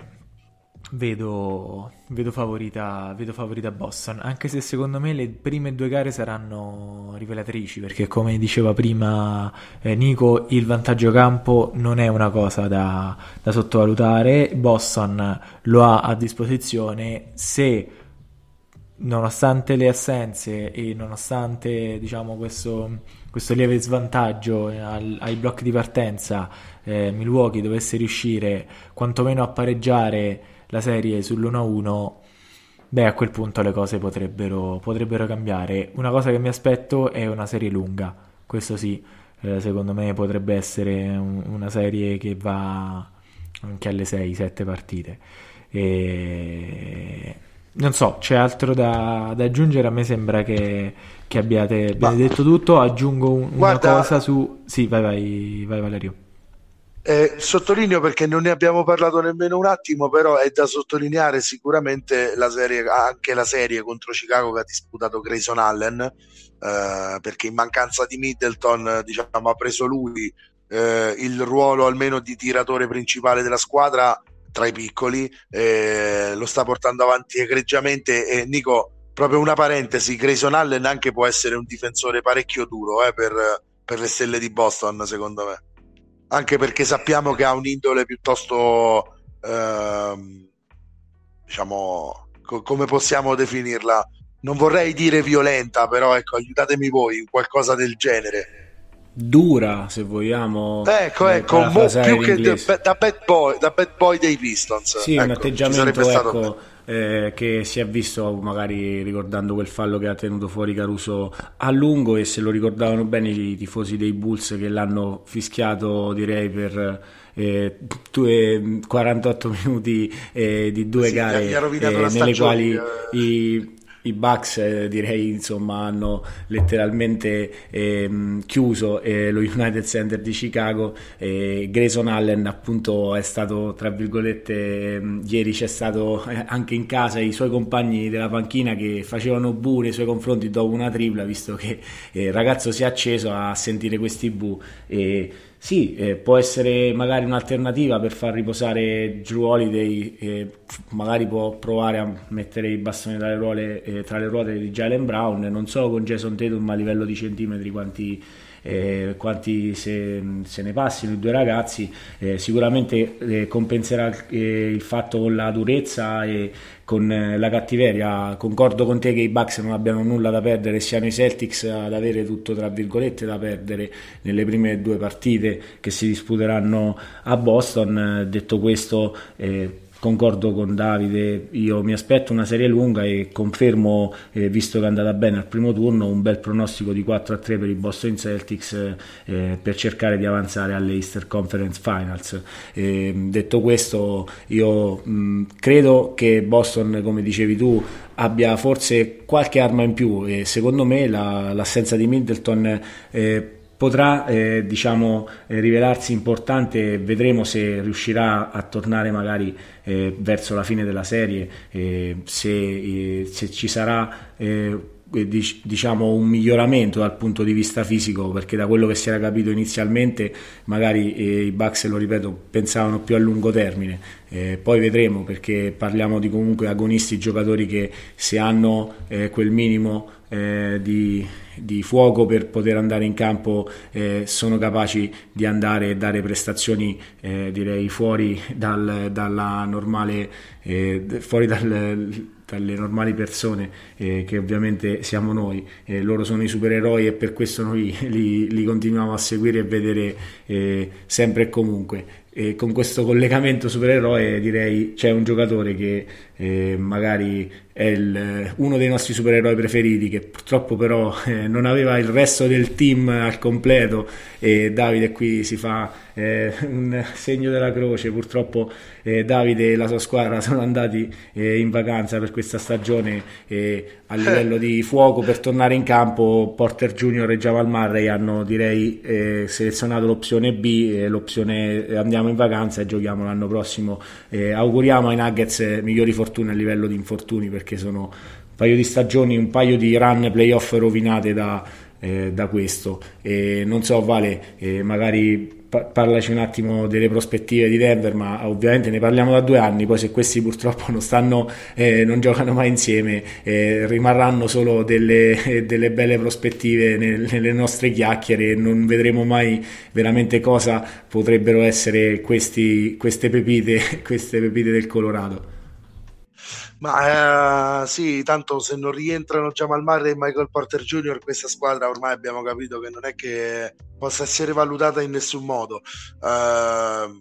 S1: vedo, vedo, favorita, vedo favorita Boston, anche se secondo me le prime due gare saranno rivelatrici, perché come diceva prima eh, Nico, il vantaggio campo non è una cosa da, da sottovalutare, Boston lo ha a disposizione. Se nonostante le assenze e nonostante diciamo, questo, questo, lieve svantaggio al, ai blocchi di partenza, eh, Milwaukee dovesse riuscire quantomeno a pareggiare la serie sull'1-1, beh a quel punto le cose potrebbero, potrebbero cambiare. Una cosa che mi aspetto è una serie lunga, questo sì, eh, secondo me potrebbe essere un, una serie che va anche alle 6-7 partite. E non so, c'è altro da, da, aggiungere? A me sembra che, che abbiate, detto tutto. Aggiungo un, una cosa su. Sì, vai, vai, vai Valerio.
S2: Eh, sottolineo perché non ne abbiamo parlato nemmeno un attimo, però è da sottolineare sicuramente la serie, anche la serie contro Chicago che ha disputato Grayson Allen, eh, perché in mancanza di Middleton diciamo, ha preso lui eh, il ruolo almeno di tiratore principale della squadra tra i piccoli, eh, lo sta portando avanti egregiamente e Nico, proprio una parentesi, Grayson Allen anche può essere un difensore parecchio duro eh, per, per, le stelle di Boston, secondo me. Anche perché sappiamo che ha un'indole piuttosto, ehm, diciamo, co- come possiamo definirla? Non vorrei dire violenta, però ecco, aiutatemi voi, qualcosa del genere
S3: dura, se vogliamo.
S2: Ecco, ecco, mo, più che da bad, boy, da bad boy dei Pistons.
S3: Sì,
S2: ecco,
S3: un atteggiamento ecco, eh, che si è visto magari ricordando quel fallo che ha tenuto fuori Caruso a lungo e se lo ricordavano bene i tifosi dei Bulls che l'hanno fischiato direi per eh, 48 minuti eh, di due sì, gare eh, nelle quali eh. i i Bucks eh, direi insomma hanno letteralmente ehm, chiuso eh, lo United Center di Chicago e Grayson Allen appunto è stato tra virgolette ehm, ieri c'è stato eh, anche in casa i suoi compagni della panchina che facevano bu nei suoi confronti dopo una tripla visto che eh, il ragazzo si è acceso a sentire questi bu e sì, eh, può essere magari un'alternativa per far riposare Drew Holiday, eh, magari può provare a mettere i bastoni tra le, ruole, eh, tra le ruote di Jalen Brown, non solo con Jason Tatum ma a livello di centimetri quanti eh, quanti se, se, ne passino i due ragazzi, eh, sicuramente eh, compenserà eh, il fatto con la durezza e con eh, la cattiveria. Concordo con te che i Bucks non abbiano nulla da perdere, siano i Celtics ad avere tutto tra virgolette da perdere nelle prime due partite che si disputeranno a Boston. Detto questo, eh, concordo con Davide, io mi aspetto una serie lunga e confermo, eh, visto che è andata bene al primo turno, un bel pronostico di 4 a 3 per i Boston Celtics eh, per cercare di avanzare alle Easter Conference Finals. Eh, detto questo, io mh, credo che Boston, come dicevi tu, abbia forse qualche arma in più e secondo me la, l'assenza di Middleton eh, potrà eh, diciamo, eh, rivelarsi importante, vedremo se riuscirà a tornare magari eh, verso la fine della serie, eh, se, eh, se, ci sarà eh, diciamo un miglioramento dal punto di vista fisico perché da quello che si era capito inizialmente magari eh, i Bucks lo ripeto pensavano più a lungo termine. Eh, poi vedremo perché parliamo di comunque agonisti giocatori che se hanno eh, quel minimo di, di, fuoco per poter andare in campo eh, sono capaci di andare e dare prestazioni eh, direi fuori dal, normale eh, fuori dal, dalle normali persone eh, che ovviamente siamo noi. Eh, loro sono i supereroi e per questo noi li, li continuiamo a seguire e vedere sempre e comunque e con questo collegamento supereroe direi c'è un giocatore che eh, magari è il, uno dei nostri supereroi preferiti che purtroppo però eh, non aveva il resto del team al completo e Davide qui si fa eh, un segno della croce. Purtroppo eh, Davide e la sua squadra sono andati eh, in vacanza per questa stagione e a livello di fuoco per tornare in campo Porter Junior e Jamal Murray hanno direi eh, selezionato l'opzione B l'opzione andiamo in vacanza e giochiamo l'anno prossimo auguriamo ai Nuggets migliori fortune fortune a livello di infortuni perché sono un paio di stagioni, un paio di run playoff rovinate da, eh, da questo. E non so, Vale, eh, magari parlaci un attimo delle prospettive di Denver, ma ovviamente ne parliamo da due anni, poi se questi purtroppo non, stanno, eh, non giocano mai insieme, eh, rimarranno solo delle, delle belle prospettive nel, nelle nostre chiacchiere e non vedremo mai veramente cosa potrebbero essere questi, queste, pepite, queste pepite del Colorado.
S2: Ma eh, sì, tanto se non rientrano Jamal Murray e Michael Porter Jr., questa squadra ormai abbiamo capito che non è che possa essere valutata in nessun modo. Eh,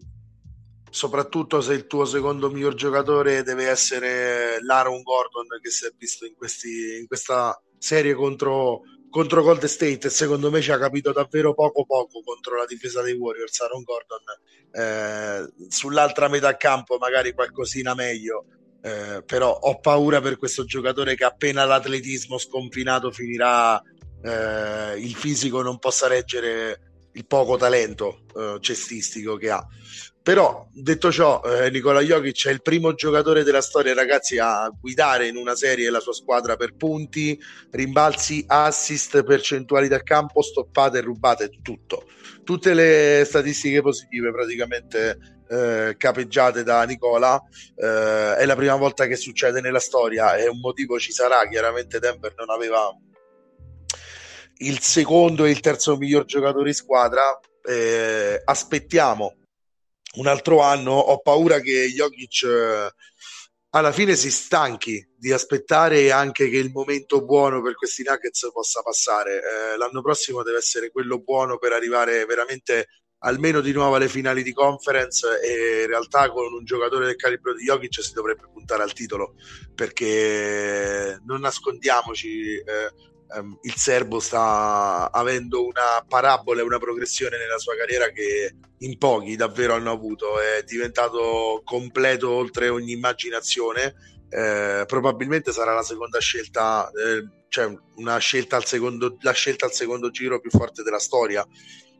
S2: soprattutto se il tuo secondo miglior giocatore deve essere l'Aaron Gordon che si è visto in, questi, in questa serie contro, contro Gold State secondo me ci ha capito davvero poco poco contro la difesa dei Warriors Aaron Gordon eh, sull'altra metà campo magari qualcosina meglio eh, però ho paura per questo giocatore che appena l'atletismo sconfinato finirà eh, il fisico non possa reggere il poco talento eh, cestistico che ha. Però detto ciò eh, Nicola Jokic è il primo giocatore della storia ragazzi a guidare in una serie la sua squadra per punti rimbalzi, assist, percentuali da campo stoppate rubate tutto. Tutte le statistiche positive praticamente eh, capeggiate da Nicola. Eh, è la prima volta che succede nella storia e un motivo ci sarà. Chiaramente Denver non aveva il secondo e il terzo miglior giocatore in squadra. Eh, aspettiamo un altro anno. Ho paura che Jokic eh, alla fine si stanchi di aspettare anche che il momento buono per questi Nuggets possa passare. Eh, l'anno prossimo deve essere quello buono per arrivare veramente almeno di nuovo alle finali di conference e in realtà con un giocatore del calibro di Jokic si dovrebbe puntare al titolo perché non nascondiamoci eh, ehm, il serbo sta avendo una parabola e una progressione nella sua carriera che in pochi davvero hanno avuto. È diventato completo oltre ogni immaginazione. Eh, probabilmente sarà la seconda scelta eh, cioè una scelta al secondo la scelta al secondo giro più forte della storia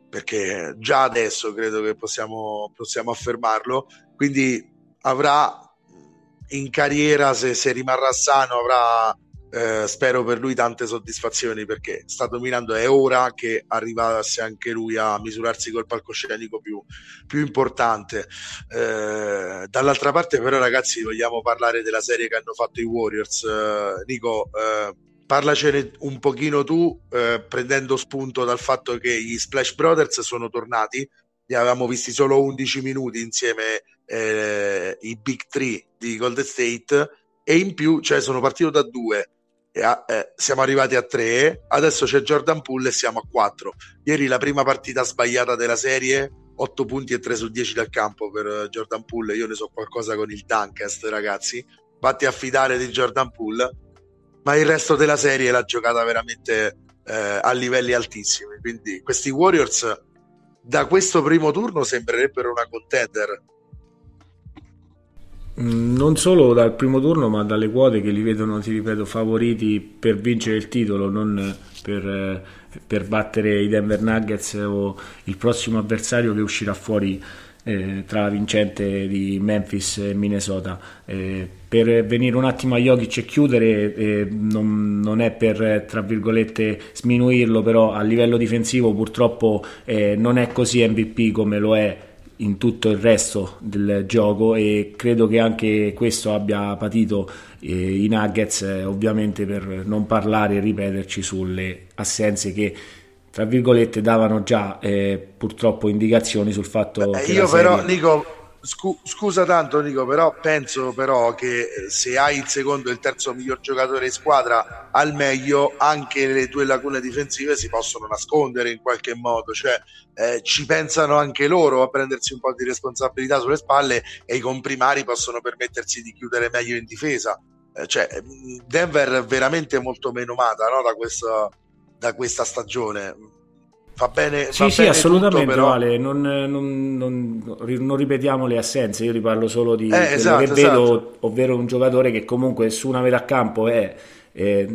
S2: perché già adesso credo che possiamo, possiamo affermarlo, quindi avrà in carriera, se, se rimarrà sano, avrà, eh, spero per lui, tante soddisfazioni perché sta dominando, è ora che arrivasse anche lui a misurarsi col palcoscenico più, più importante. Eh, dall'altra parte però ragazzi vogliamo parlare della serie che hanno fatto i Warriors. Eh, Nico, eh, parlacene un pochino tu, eh, prendendo spunto dal fatto che gli Splash Brothers sono tornati, li avevamo visti solo 11 minuti insieme eh, i Big Three di Golden State. E in più, cioè sono partito da due, a, eh, siamo arrivati a tre, adesso c'è Jordan Poole e siamo a quattro. Ieri la prima partita sbagliata della serie, 8 punti e 3 su 10 dal campo per Jordan Poole, io ne so qualcosa con il Dunkest ragazzi, vatti a fidare di Jordan Poole ma il resto della serie l'ha giocata veramente eh, a livelli altissimi. Quindi questi Warriors da questo primo turno sembrerebbero una contender.
S3: Mm, non solo dal primo turno, ma dalle quote che li vedono, ti ripeto, favoriti per vincere il titolo, non per, eh, per battere i Denver Nuggets o il prossimo avversario che uscirà fuori eh, tra la vincente di Memphis e Minnesota. Eh, per venire un attimo a Jokic e chiudere, eh, non, non, è per tra virgolette sminuirlo, però a livello difensivo purtroppo eh, non è così MVP come lo è in tutto il resto del gioco e credo che anche questo abbia patito eh, i Nuggets, eh, ovviamente per non parlare e ripeterci sulle assenze che tra virgolette davano già eh, purtroppo indicazioni sul fatto
S2: Beh,
S3: che
S2: io però
S3: serie...
S2: Nico scu- scusa tanto Nico però penso però che se hai il secondo e il terzo miglior giocatore in squadra al meglio anche le tue lacune difensive si possono nascondere in qualche modo cioè eh, ci pensano anche loro a prendersi un po' di responsabilità sulle spalle e i comprimari possono permettersi di chiudere meglio in difesa. Eh, cioè Denver è veramente molto menomata no, da questo da questa stagione. Va bene,
S3: sì,
S2: va
S3: sì,
S2: bene
S3: assolutamente,
S2: tutto, però...
S3: vale. non, non, non, non, ripetiamo le assenze, io riparlo solo di
S2: eh,
S3: quello
S2: esatto,
S3: che vedo,
S2: esatto.
S3: ovvero un giocatore che comunque su una metà campo è eh,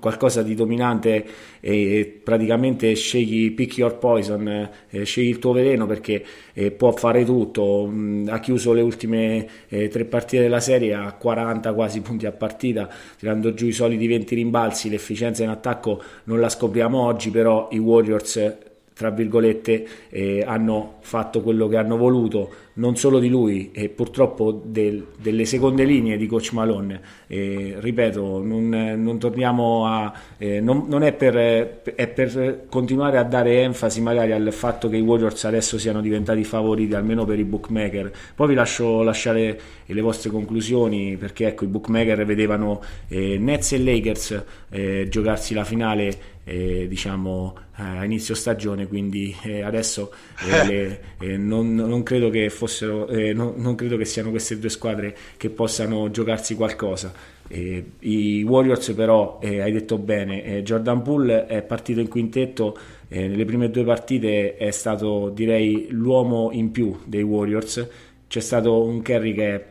S3: qualcosa di dominante e praticamente scegli pick your poison, eh, scegli il tuo veleno perché eh, può fare tutto. Mm, ha chiuso le ultime eh, tre partite della serie a 40 quasi punti a partita, tirando giù i soliti 20 rimbalzi. L'efficienza in attacco non la scopriamo oggi, però i Warriors tra virgolette, eh, hanno fatto quello che hanno voluto, non solo di lui, e purtroppo del, delle seconde linee di Coach Malone. Eh, ripeto, non, non, torniamo a. Eh, non, non è, per, è, per, continuare a dare enfasi magari al fatto che i Warriors adesso siano diventati favoriti, almeno per i bookmaker. Poi vi lascio lasciare le vostre conclusioni, perché ecco, i bookmaker vedevano eh, Nets e Lakers eh, giocarsi la finale eh, diciamo a inizio stagione quindi eh, adesso eh, le, eh, non, non, credo che fossero eh, non, non, credo che siano queste due squadre che possano giocarsi qualcosa. I Warriors però hai detto bene Jordan Poole è partito in quintetto nelle prime due partite è stato direi l'uomo in più dei Warriors. C'è stato un Kerry che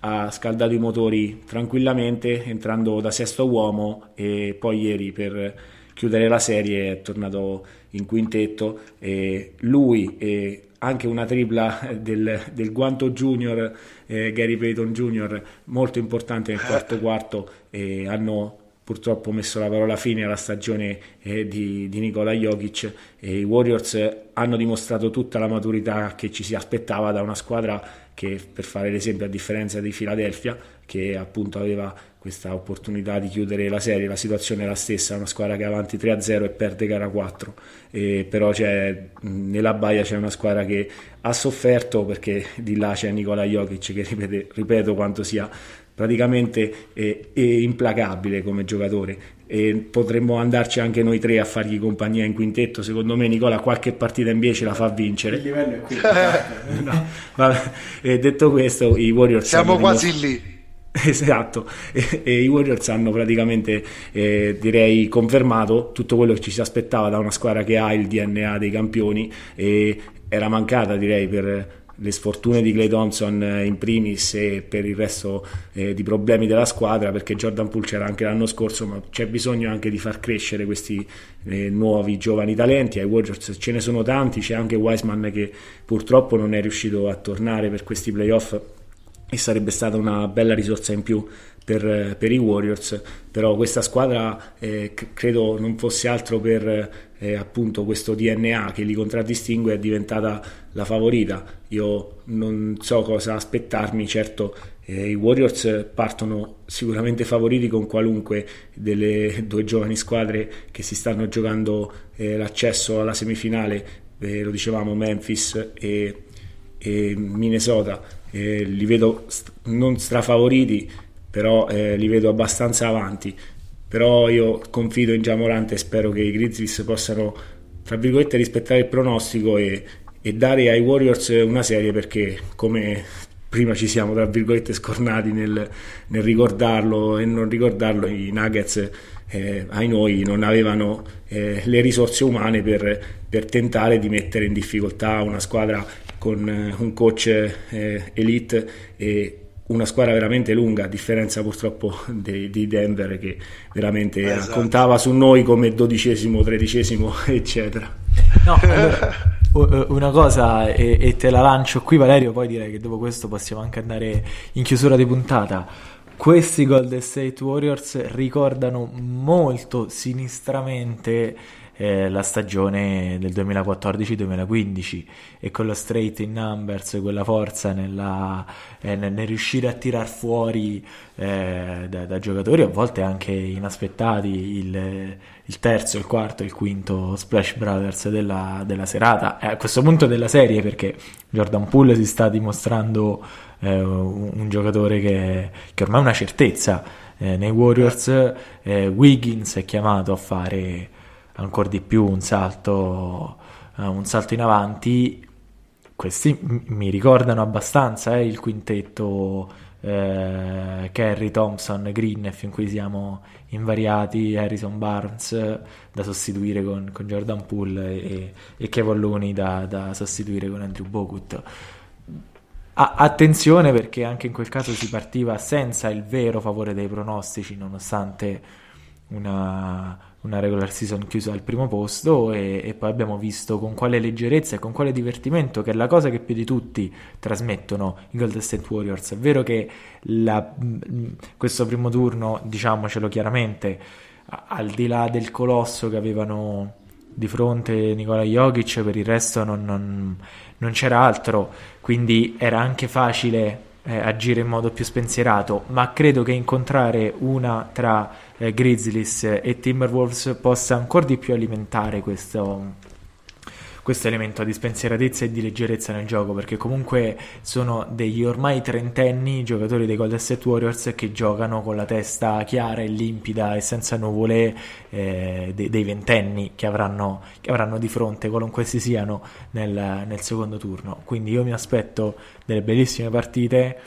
S3: ha scaldato i motori tranquillamente entrando da sesto uomo e poi ieri per chiudere la serie è tornato in quintetto. E lui e anche una tripla del, del guanto junior eh, Gary Payton junior molto importante nel quarto quarto e hanno purtroppo messo la parola fine alla stagione eh, di, di, Nikola Jokic. E i Warriors hanno dimostrato tutta la maturità che ci si aspettava da una squadra che per fare l'esempio a differenza di Philadelphia che appunto aveva questa opportunità di chiudere la serie, la situazione è la stessa, una squadra che è avanti 3-0 e perde gara 4, e però c'è, nella baia c'è una squadra che ha sofferto perché di là c'è Nicola Jokic che ripete, ripeto quanto sia praticamente eh, implacabile come giocatore. E potremmo andarci anche noi tre a fargli compagnia in quintetto. Secondo me Nicola qualche partita invece la fa vincere.
S1: Il livello è qui.
S3: No, vabbè, detto questo i Warriors
S2: siamo quasi lì
S3: Esatto, e, e, i Warriors hanno praticamente, eh, direi, confermato tutto quello che ci si aspettava da una squadra che ha il DNA dei campioni e era mancata, direi, per le sfortune di Clay Thompson eh, in primis e per il resto eh, di problemi della squadra perché Jordan Poole c'era anche l'anno scorso ma c'è bisogno anche di far crescere questi eh, nuovi giovani talenti. Ai Warriors ce ne sono tanti c'è anche Wiseman che purtroppo non è riuscito a tornare per questi playoff e sarebbe stata una bella risorsa in più per, per i Warriors, però questa squadra eh, credo non fosse altro per eh, appunto questo DNA che li contraddistingue è diventata la favorita. Io non so cosa aspettarmi, certo Eh, I Warriors partono sicuramente favoriti con qualunque delle due giovani squadre che si stanno giocando eh, l'accesso alla semifinale, eh, lo dicevamo Memphis e, e Minnesota, eh, li vedo st- non strafavoriti, però eh, li vedo abbastanza avanti. Però io confido in Giamorante e spero che i Grizzlies possano, tra virgolette, rispettare il pronostico e, e dare ai Warriors una serie perché come prima ci siamo tra virgolette scornati nel, nel ricordarlo e non ricordarlo i Nuggets eh, ai noi non avevano eh, le risorse umane per, per, tentare di mettere in difficoltà una squadra con eh, un coach eh, elite e una squadra veramente lunga, a differenza purtroppo di, di Denver che veramente esatto. contava su noi come dodicesimo, tredicesimo, eccetera.
S1: No, allora, una cosa e, e, te la lancio qui Valerio, poi direi che dopo questo possiamo anche andare in chiusura di puntata. Questi Golden State Warriors ricordano molto sinistramente eh, la stagione del 2014-2015 e con lo straight in numbers, quella forza nella, eh, nel, riuscire a tirar fuori eh, da, da, giocatori a volte anche inaspettati il, il, terzo, il quarto, il quinto Splash Brothers della, della serata. E a questo punto della serie perché Jordan Poole si sta dimostrando eh, un, un, giocatore che, che ormai è una certezza eh, nei Warriors eh, Wiggins è chiamato a fare ancora di più un salto, uh, un salto in avanti. Questi mi ricordano abbastanza eh, il quintetto eh, Kerry, Thompson, Green, fin qui siamo invariati, Harrison Barnes da sostituire con, con Jordan Poole e, e Kevin Looney da, da, sostituire con Andrew Bogut. A- attenzione perché anche in quel caso si partiva senza il vero favore dei pronostici, nonostante una, una regular season chiusa al primo posto e, e, poi abbiamo visto con quale leggerezza e con quale divertimento, che è la cosa che più di tutti trasmettono i Golden State Warriors. È vero che la, questo primo turno, diciamocelo chiaramente, al di là del colosso che avevano di fronte Nicola Jokic, per il resto non, non, non c'era altro, quindi era anche facile eh, agire in modo più spensierato, ma credo che incontrare una tra eh, Grizzlies e Timberwolves possa ancora di più alimentare questo, questo elemento di spensieratezza e di leggerezza nel gioco perché comunque sono degli ormai trentenni giocatori dei Golden State Warriors che giocano con la testa chiara e limpida e senza nuvole eh, dei, dei, ventenni che avranno, che avranno, di fronte qualunque si siano nel, nel secondo turno. Quindi io mi aspetto delle bellissime partite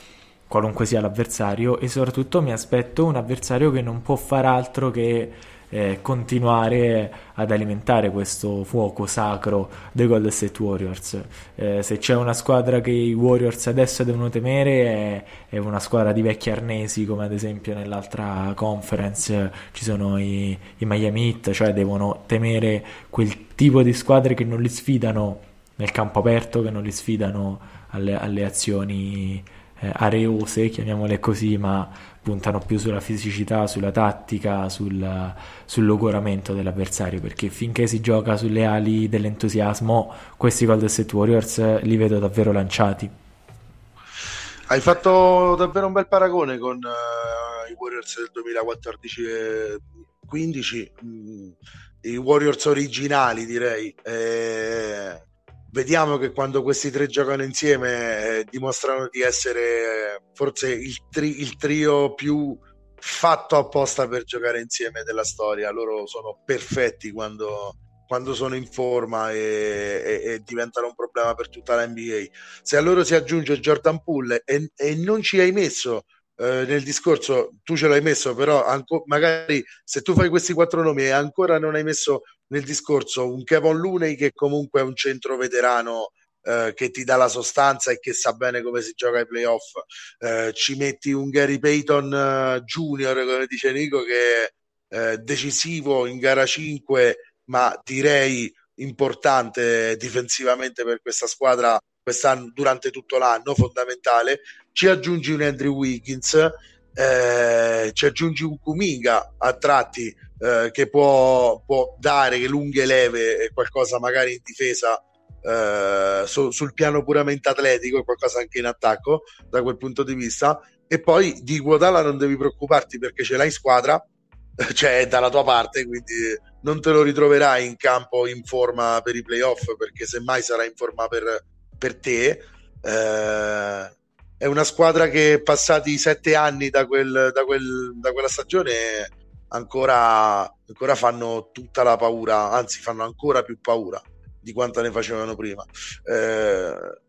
S1: qualunque sia l'avversario e soprattutto mi aspetto un avversario che non può far altro che eh, continuare ad alimentare questo fuoco sacro dei Golden State Warriors. Eh, se c'è una squadra che i Warriors adesso devono temere è, è, una squadra di vecchi arnesi come ad esempio nell'altra conference ci sono i, i Miami Heat, cioè devono temere quel tipo di squadre che non li sfidano nel campo aperto, che non li sfidano alle, alle azioni eh, areose, chiamiamole così, ma puntano più sulla fisicità, sulla tattica, sul, sul logoramento dell'avversario, perché finché si gioca sulle ali dell'entusiasmo, questi Golden State Warriors li vedo davvero lanciati.
S2: Hai fatto davvero un bel paragone con uh, i Warriors del 2014 15, mm, i Warriors originali direi. Eh, vediamo che quando questi tre giocano insieme eh, dimostrano di essere eh, forse il, tri- il, trio più fatto apposta per giocare insieme della storia. Loro sono perfetti quando, quando sono in forma e, e, e, diventano un problema per tutta la NBA. Se a loro si aggiunge Jordan Poole e, e non ci hai messo eh, nel discorso, tu ce l'hai messo, però anco, magari se tu fai questi quattro nomi e ancora non hai messo nel discorso un Kevin Looney che comunque è un centro veterano eh, che ti dà la sostanza e che sa bene come si gioca ai playoff, eh, ci metti un Gary Payton uh, Junior, come dice Nico, che è eh, decisivo in gara 5, ma direi importante difensivamente per questa squadra quest'anno durante tutto l'anno, fondamentale. Ci aggiungi un Andrew Wiggins, eh, ci aggiungi un Kuminga a tratti eh, che può, può, dare lunghe leve e qualcosa magari in difesa eh, su, sul piano puramente atletico e qualcosa anche in attacco da quel punto di vista e poi di Guadala non devi preoccuparti perché ce l'hai in squadra, cioè è dalla tua parte, quindi non te lo ritroverai in campo in forma per i playoff perché semmai sarà in forma per, per te. Eh, è una squadra che passati sette anni da, quel, da, quel, da quella stagione ancora, ancora fanno tutta la paura, anzi fanno ancora più paura di quanto ne facevano prima. Eh,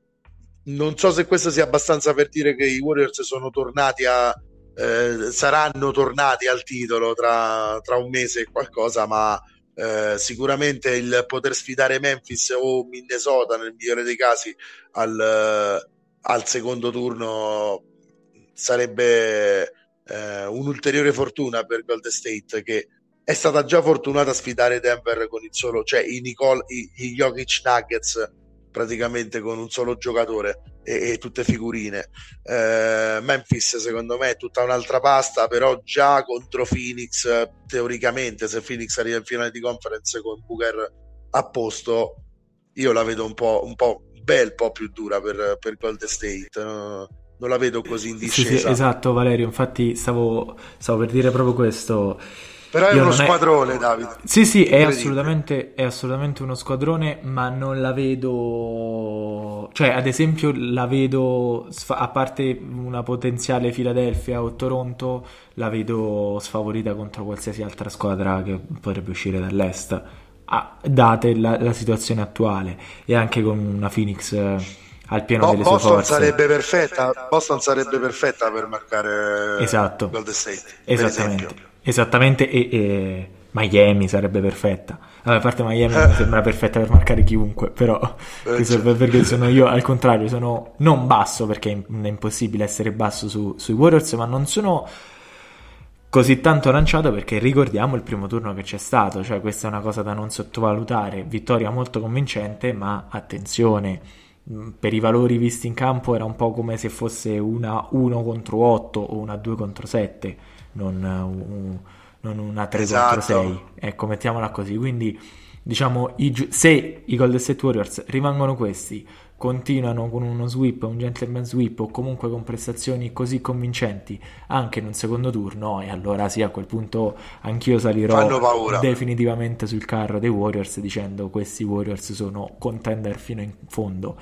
S2: non so se questo sia abbastanza per dire che i Warriors sono tornati a eh, saranno tornati al titolo tra, tra, un mese e qualcosa, ma eh, sicuramente il poter sfidare Memphis o Minnesota nel migliore dei casi al, al secondo turno sarebbe eh, un'ulteriore fortuna per Golden State che è stata già fortunata a sfidare Denver con il solo, cioè i, Nicole, i, i Jokic Nuggets praticamente con un solo giocatore e, e tutte figurine. Eh, Memphis secondo me è tutta un'altra pasta, però già contro Phoenix, teoricamente se Phoenix arriva in finale di conference con Booker a posto, io la vedo un po', un po' bel po' più dura per, per Golden State. No? non la vedo così in discesa. Sì,
S1: sì, esatto, Valerio. Infatti, stavo, stavo per dire proprio questo.
S2: Però è Io uno squadrone, è... Davide.
S1: Sì, sì, è assolutamente, è assolutamente, uno squadrone, ma non la vedo. Cioè, ad esempio, la vedo, a parte una potenziale Philadelphia o Toronto, la vedo sfavorita contro qualsiasi altra squadra che potrebbe uscire dall'est, date la, la, situazione attuale, e anche con una Phoenix al pieno Bo- delle
S2: Boston
S1: sue forze.
S2: Sarebbe perfetta, Boston sarebbe perfetta per marcare
S1: esatto.
S2: Golden State.
S1: Esattamente, esattamente e, e, Miami sarebbe perfetta. Allora, a parte Miami mi sembra perfetta per marcare chiunque, però eh, certo. perché sono io al contrario, sono non basso perché è impossibile essere basso su, sui Warriors, ma non sono così tanto lanciato perché ricordiamo il primo turno che c'è stato, cioè questa è una cosa da non sottovalutare, vittoria molto convincente, ma attenzione per i valori visti in campo era un po' come se fosse una 1 contro 8 o una 2 contro 7, non, un, non una 3 esatto. contro 6. Ecco, mettiamola così. Quindi, diciamo, i, se i Golden State Warriors rimangono questi, continuano con uno sweep, un gentleman sweep o comunque con prestazioni così convincenti anche in un secondo turno e allora sì a quel punto anch'io salirò definitivamente sul carro dei Warriors dicendo questi Warriors sono contender fino in fondo.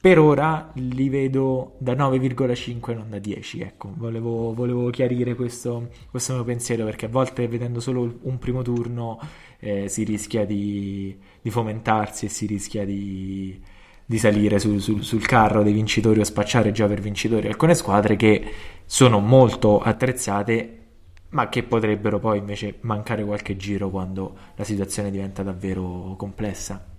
S1: Per ora li vedo da 9,5 non da 10 ecco. Volevo, volevo chiarire questo, questo, mio pensiero perché a volte vedendo solo un primo turno eh, si rischia di, di fomentarsi e si rischia di di salire su, su, sul carro dei vincitori o spacciare già per vincitori alcune squadre che sono molto attrezzate ma che potrebbero poi invece mancare qualche giro quando la situazione diventa davvero complessa.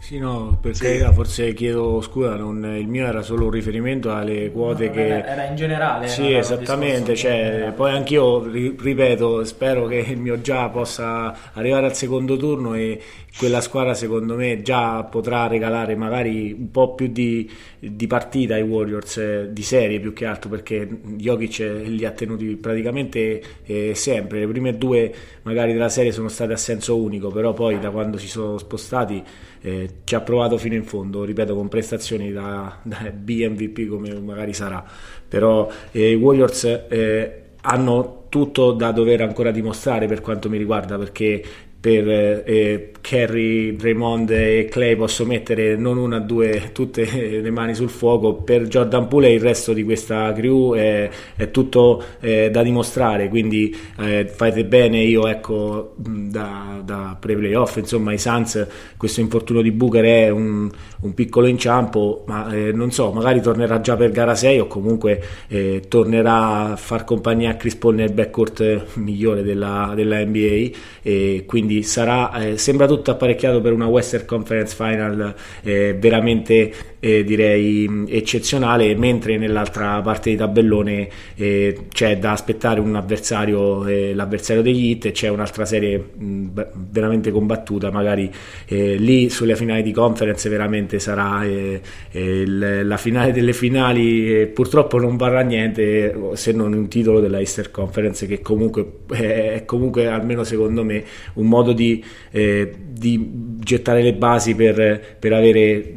S3: Sì, no, perché sì. forse chiedo scusa, non, il mio era solo un riferimento alle quote no, che...
S1: Era in generale.
S3: Sì, esattamente, cioè, poi anch'io, ripeto, spero che il mio già possa arrivare al secondo turno e quella squadra secondo me già potrà regalare magari un po' più di, di partita ai Warriors, eh, di serie più che altro, perché Jokic li ha tenuti praticamente eh, sempre, le prime due magari della serie sono state a senso unico, però poi da quando si sono spostati eh, ci ha provato fino in fondo, ripeto, con prestazioni da, da BMVP come magari sarà, però eh, i Warriors eh, hanno tutto da dover ancora dimostrare per quanto mi riguarda perché per eh, Kerry, Raymond e Clay posso mettere non una due tutte le mani sul fuoco per Jordan Poole e il resto di questa crew è, è tutto eh, da dimostrare. Quindi eh, fate bene io ecco da, da pre-playoff insomma i Suns questo infortunio di Booker è un, un piccolo inciampo ma eh, non so magari tornerà già per gara 6 o comunque eh, tornerà a far compagnia a Chris Paul nel backcourt migliore della, della NBA e quindi sarà, eh, sembra tutto apparecchiato per una Western Conference Final eh, veramente eh, direi eccezionale, mentre nell'altra parte di tabellone eh, c'è da aspettare un avversario, eh, l'avversario degli Hit, e c'è un'altra serie mh, veramente combattuta, magari eh, lì sulle finali di conference veramente sarà il, la finale delle finali, purtroppo non varrà niente se non un titolo della Easter Conference che comunque è comunque almeno secondo me un modo di, eh, di gettare le basi per, per avere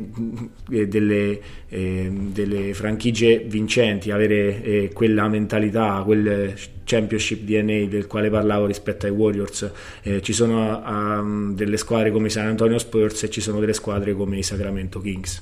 S3: eh, delle, eh, delle, franchigie vincenti, avere eh, quella mentalità, quel championship DNA del quale parlavo rispetto ai Warriors. Eh, ci sono um, delle squadre come i San Antonio Spurs e ci sono delle squadre come i Sacramento Kings.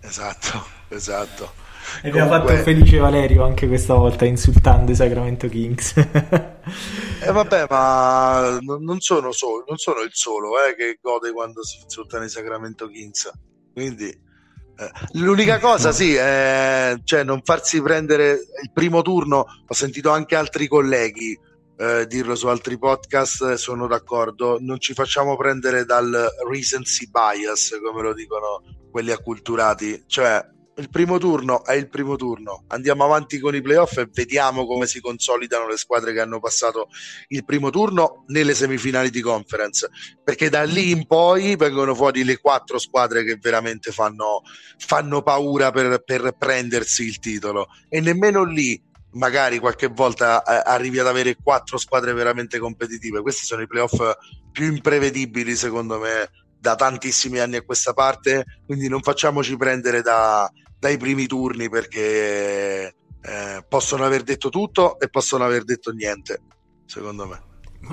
S2: Esatto, esatto.
S1: E abbiamo Comunque... fatto felice Valerio anche questa volta insultando i Sacramento Kings.
S2: E eh vabbè, ma non sono, solo, non sono il solo eh, che gode quando si insultano i Sacramento Kings. Quindi eh, l'unica cosa, sì, è cioè, non farsi prendere il primo turno. Ho sentito anche altri colleghi eh, dirlo su altri podcast, sono d'accordo. Non ci facciamo prendere dal recency bias, come lo dicono quelli acculturati. Cioè, il primo turno è il primo turno. Andiamo avanti con i playoff e vediamo come si consolidano le squadre che hanno passato il primo turno nelle semifinali di conference. Perché da lì in poi vengono fuori le quattro squadre che veramente fanno, fanno paura per, per prendersi il titolo. E nemmeno lì magari qualche volta eh, arrivi ad avere quattro squadre veramente competitive. Questi sono i playoff più imprevedibili, secondo me, da tantissimi anni a questa parte. Quindi non facciamoci prendere da, dai primi turni perché eh, possono aver detto tutto e possono aver detto niente, secondo me.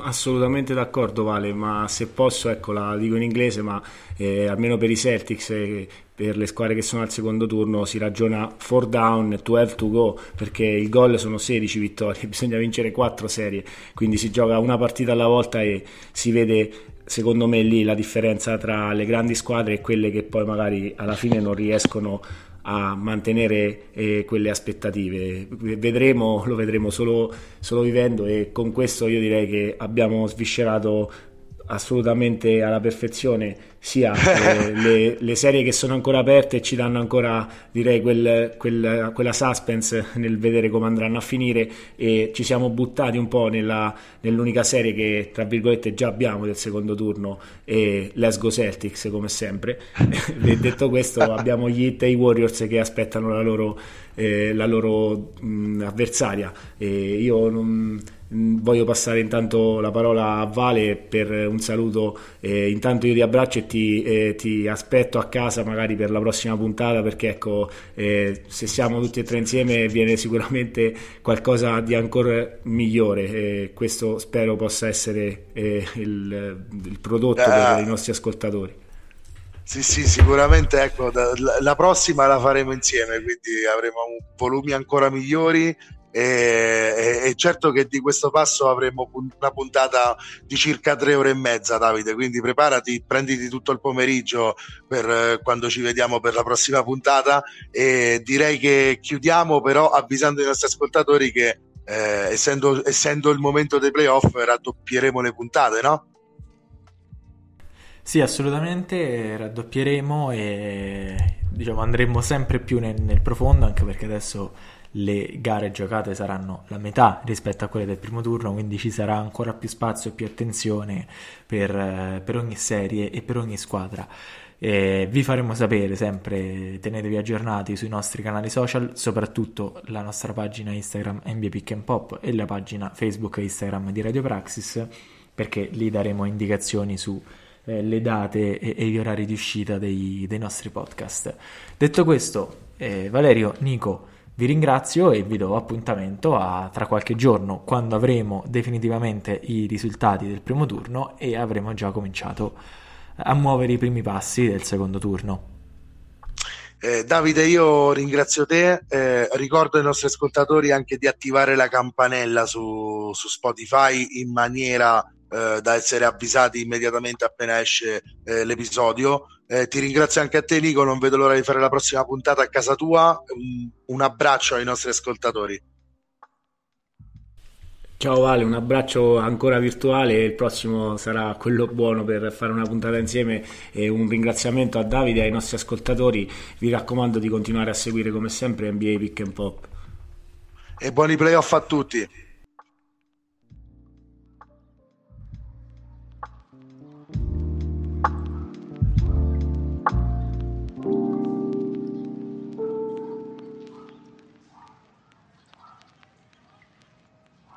S3: Assolutamente d'accordo Vale, ma se posso, ecco la dico in inglese, ma eh, almeno per i Celtics, eh, per le squadre che sono al secondo turno si ragiona 4 down, 12 to go, perché il gol sono 16 vittorie, bisogna vincere 4 serie, quindi si gioca una partita alla volta e si vede secondo me lì la differenza tra le grandi squadre e quelle che poi magari alla fine non riescono a mantenere eh, quelle aspettative. Vedremo, lo vedremo solo, solo vivendo e con questo io direi che abbiamo sviscerato assolutamente alla perfezione sia le, le, serie che sono ancora aperte e ci danno ancora direi quel, quel, quella suspense nel vedere come andranno a finire e ci siamo buttati un po' nella, nell'unica serie che tra virgolette già abbiamo del secondo turno e Let's Go Celtics come sempre. Detto questo abbiamo gli Heat e i Warriors che aspettano la loro, eh, la loro mh, avversaria. E io non voglio passare intanto la parola a Vale per un saluto. Eh, intanto io ti abbraccio e ti, eh, ti, aspetto a casa magari per la prossima puntata perché ecco, eh, se siamo tutti e tre insieme viene sicuramente qualcosa di ancora migliore. questo spero possa essere eh, il, il, prodotto per ah. i nostri ascoltatori.
S2: Sì, sì, sicuramente ecco, la prossima la faremo insieme, quindi avremo volumi ancora migliori e, e, certo che di questo passo avremo una puntata di circa tre ore e mezza, Davide. Quindi preparati, prenditi tutto il pomeriggio per eh, quando ci vediamo per la prossima puntata. E direi che chiudiamo, però, avvisando i nostri ascoltatori che eh, essendo, essendo il momento dei playoff raddoppieremo le puntate, no?
S1: Sì, assolutamente raddoppieremo e diciamo andremo sempre più nel, nel profondo, anche perché adesso le gare giocate saranno la metà rispetto a quelle del primo turno, quindi ci sarà ancora più spazio e più attenzione per, eh, per ogni serie e per ogni squadra. E vi faremo sapere sempre, tenetevi aggiornati sui nostri canali social, soprattutto la nostra pagina Instagram NBA Pick and Pop e la pagina Facebook e Instagram di Radio Praxis, perché lì daremo indicazioni su eh, le date e, e, gli orari di uscita dei, dei nostri podcast. Detto questo, eh, Valerio, Nico, vi ringrazio e vi do appuntamento a tra qualche giorno quando avremo definitivamente i risultati del primo turno e avremo già cominciato a muovere i primi passi del secondo turno.
S2: Eh, Davide, io ringrazio te, eh, ricordo ai nostri ascoltatori anche di attivare la campanella su, su Spotify in maniera eh, da essere avvisati immediatamente appena esce eh, l'episodio. Eh, ti ringrazio anche a te, Nico. Non vedo l'ora di fare la prossima puntata a casa tua. Un, un abbraccio ai nostri ascoltatori.
S3: Ciao Vale, un abbraccio ancora virtuale, il prossimo sarà quello buono per fare una puntata insieme e un ringraziamento a Davide e ai nostri ascoltatori. Vi raccomando di continuare a seguire come sempre NBA Pick and Pop.
S2: E buoni playoff a tutti.